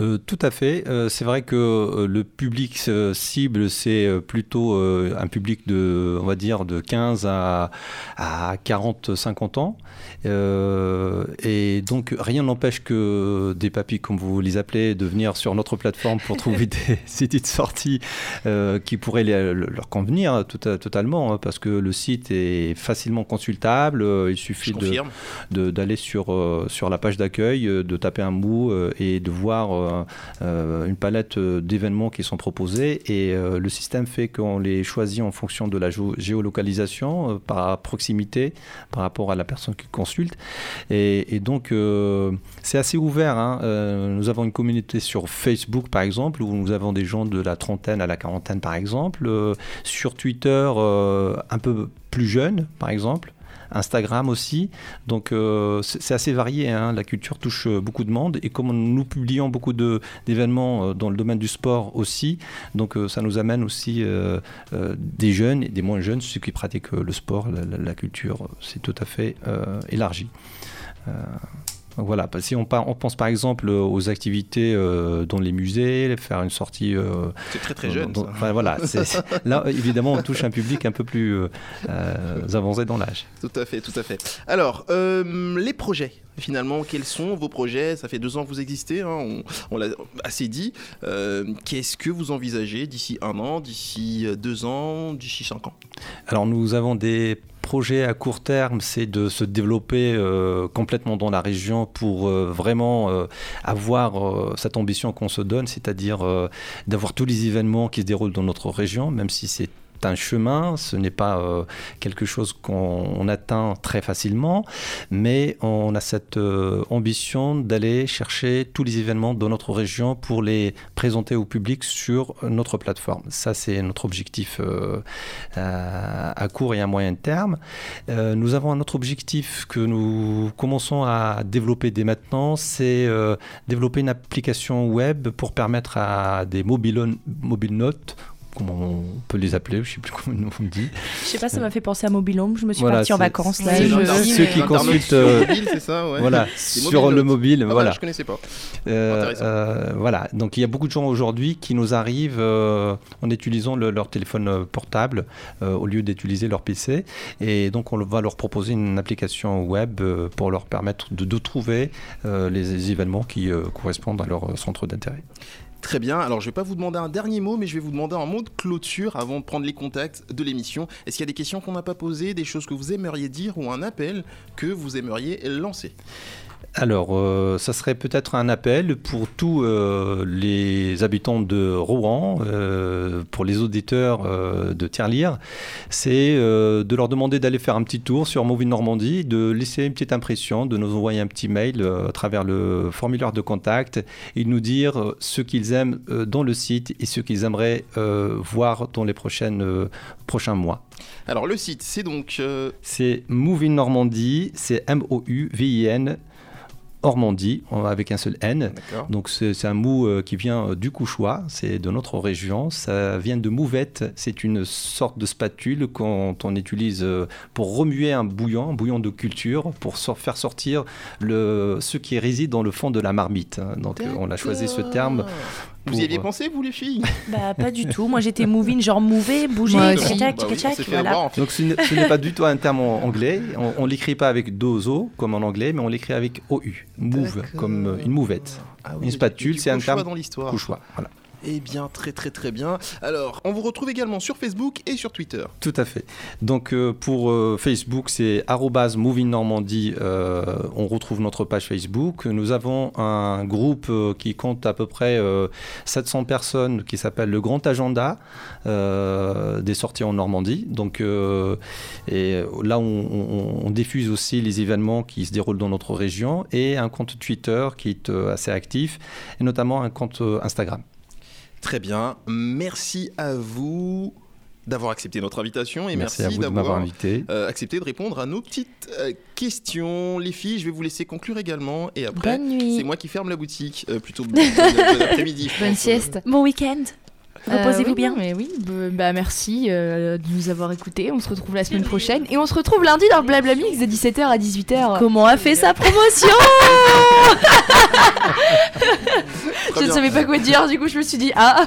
Euh, tout à fait. Euh, c'est vrai que euh, le public cible, c'est plutôt un public de, on va dire, de 15 à, à 40, 50 ans. Euh, et donc, rien n'empêche que des papis, comme vous les appelez, de venir sur notre plateforme pour trouver des sites de sortie qui pourraient les- leur convenir tout à- totalement, hein, parce que le site est facilement consultable. Il suffit de- d'aller sur, euh, sur la page d'accueil, euh, de taper un mot euh, et de voir une palette d'événements qui sont proposés. Et le système fait qu'on les choisit en fonction de la géo- géolocalisation, par proximité, par rapport à la personne qui consulte. Et, donc, c'est assez ouvert. hein. Nous avons une communauté sur Facebook, par exemple, où nous avons des gens de la trentaine à la quarantaine, par exemple. Sur Twitter, un peu plus jeunes, par exemple. Instagram aussi. Donc euh, c'est assez varié. hein. La culture touche euh, beaucoup de monde. Et comme nous publions beaucoup d'événements euh, dans le domaine du sport aussi, donc ça nous amène aussi des jeunes et des moins jeunes, ceux qui pratiquent le sport, la, la- culture. C'est tout à fait élargi. Donc voilà, si on, pense par exemple euh, aux activités euh, dans les musées, faire une sortie. euh, C'est très, très jeune, dans- ça. enfin, voilà, là évidemment on touche un public un peu plus euh, avancé dans l'âge. Tout à fait, tout à fait. Alors, les projets, finalement, quels sont vos projets? Ça fait deux ans que vous existez, hein, on, on l'a assez dit. Qu'est-ce que vous envisagez d'ici un an, d'ici deux ans, d'ici cinq ans? Alors nous avons des projet à court terme, c'est de se développer euh, complètement dans la région pour euh, vraiment euh, avoir cette ambition qu'on se donne, c'est-à-dire d'avoir tous les événements qui se déroulent dans notre région, même si c'est un chemin, ce n'est pas euh, quelque chose qu'on on atteint très facilement, mais on a cette euh, ambition d'aller chercher tous les événements de notre région pour les présenter au public sur notre plateforme. Ça, c'est notre objectif euh, à, court et à moyen terme. Nous avons un autre objectif que nous commençons à développer dès maintenant, c'est développer une application web pour permettre à des mobile, mobile notes comment on peut les appeler, je ne sais plus comment on dit. Je sais pas, ça m'a fait penser à Mobilhome. Je me suis Voilà, partie en vacances là. je- ceux qui consultent, sur euh, mobile, c'est ça, ouais. voilà, sur mobile le mobile, Ah bah, voilà. je connaissais pas. Euh, Intéressant. euh, voilà, donc il y a beaucoup de gens aujourd'hui qui nous arrivent euh, en utilisant le- leur téléphone euh, portable euh, au lieu d'utiliser leur PC. Et donc on va leur proposer une application web euh, pour leur permettre de, de trouver euh, les événements qui euh, correspondent à leur centre d'intérêt. Très bien, alors je vais pas vous demander un dernier mot, mais je vais vous demander un mot de clôture avant de prendre les contacts de l'émission. Est-ce qu'il y a des questions qu'on n'a pas posées, des choses que vous aimeriez dire ou un appel que vous aimeriez lancer? Alors, euh, ça serait peut-être un appel pour tous euh, les habitants de Rouen, euh, pour les auditeurs euh, de Tirelire, c'est de leur demander d'aller faire un petit tour sur Movie Normandie, de laisser une petite impression, de nous envoyer un petit mail à travers le formulaire de contact et de nous dire ce qu'ils aiment dans le site et ce qu'ils aimeraient voir dans les prochaines, prochains mois. Alors le site, c'est donc... C'est Movie Normandie, c'est M-O-U-V-I-N. En- avec un seul N. Donc c'est un mot euh, qui vient euh, du Couchois, c'est de notre région. Ça vient de mouvette, c'est une sorte de spatule qu'on on utilise euh, pour remuer un bouillon, un bouillon de culture, pour faire sortir le, ce qui réside dans le fond de la marmite. hein. Donc on a choisi ce terme. Vous y aviez pensé, vous les filles? Bah, pas du tout. Moi, j'étais moving, genre mouver, bouger, Moi tchac, tchac, Bah oui, tchac, on s'est fait voilà. avoir, en fait. Donc ce n'est pas du tout un terme en anglais. On, on l'écrit pas avec deux O comme en anglais, mais on l'écrit avec OU, move, comme une mouvette. Ah oui, Une spatule, c'est un terme dans l'histoire. Couchois. Voilà. Eh bien, très très très bien. Alors, on vous retrouve également sur Facebook et sur Twitter. Tout à fait. Donc euh, pour euh, Facebook, c'est arrobase Moving Normandie. euh, on retrouve notre page Facebook. Nous avons un groupe qui compte à peu près euh, 700 personnes qui s'appelle le Grand Agenda des sorties en Normandie. Donc et là, on, diffuse aussi les événements qui se déroulent dans notre région et un compte Twitter qui est assez actif et notamment un compte Instagram. Très bien. Merci à vous d'avoir accepté notre invitation et Merci, d'avoir euh, accepté de répondre à nos petites euh, questions. Les filles, je vais vous laisser conclure également et après, c'est moi qui ferme la boutique. Euh, plutôt bon, après-midi. Bonne sieste. Bon week-end. Reposez-vous Euh, oui, bien. mais oui, bah merci euh, de nous avoir écoutés. On se retrouve la semaine prochaine et on se retrouve lundi dans le Blabla Mix de 17h à 18h. Comment a fait sa promotion Je ne savais pas quoi dire, du coup je me suis dit ah,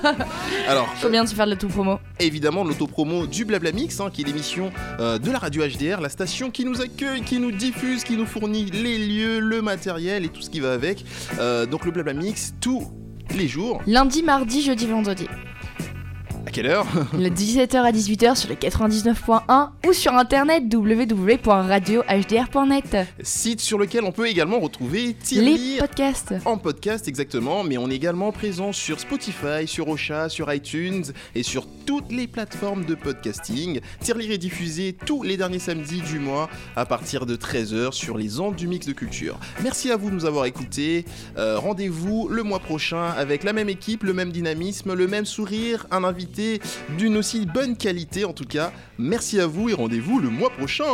Alors, faut bien de se faire de la tout promo. évidemment l'autopromo du Blabla Mix, hein, qui est l'émission euh, de la radio HDR, la station qui nous accueille, qui nous diffuse, qui nous fournit les lieux, le matériel et tout ce qui va avec. Euh, donc le Blabla Mix tous les jours. Lundi, mardi, jeudi, vendredi. À quelle heure Le 17h à 18h sur le 99.1 ou sur internet www.radiohdr.net. Site sur lequel on peut également retrouver Les Tirelire podcasts. en podcast exactement, mais on est également présent sur Spotify, sur Ocha, sur iTunes et sur toutes les plateformes de podcasting. Tirelire est diffusé tous les derniers samedis du mois à partir de 13h sur les ondes du mix de culture. Merci à vous de nous avoir écoutés. Euh, Rendez-vous le mois prochain avec la même équipe, le même dynamisme, le même sourire, un invité d'une aussi bonne qualité en tout cas. Merci à vous et rendez-vous le mois prochain.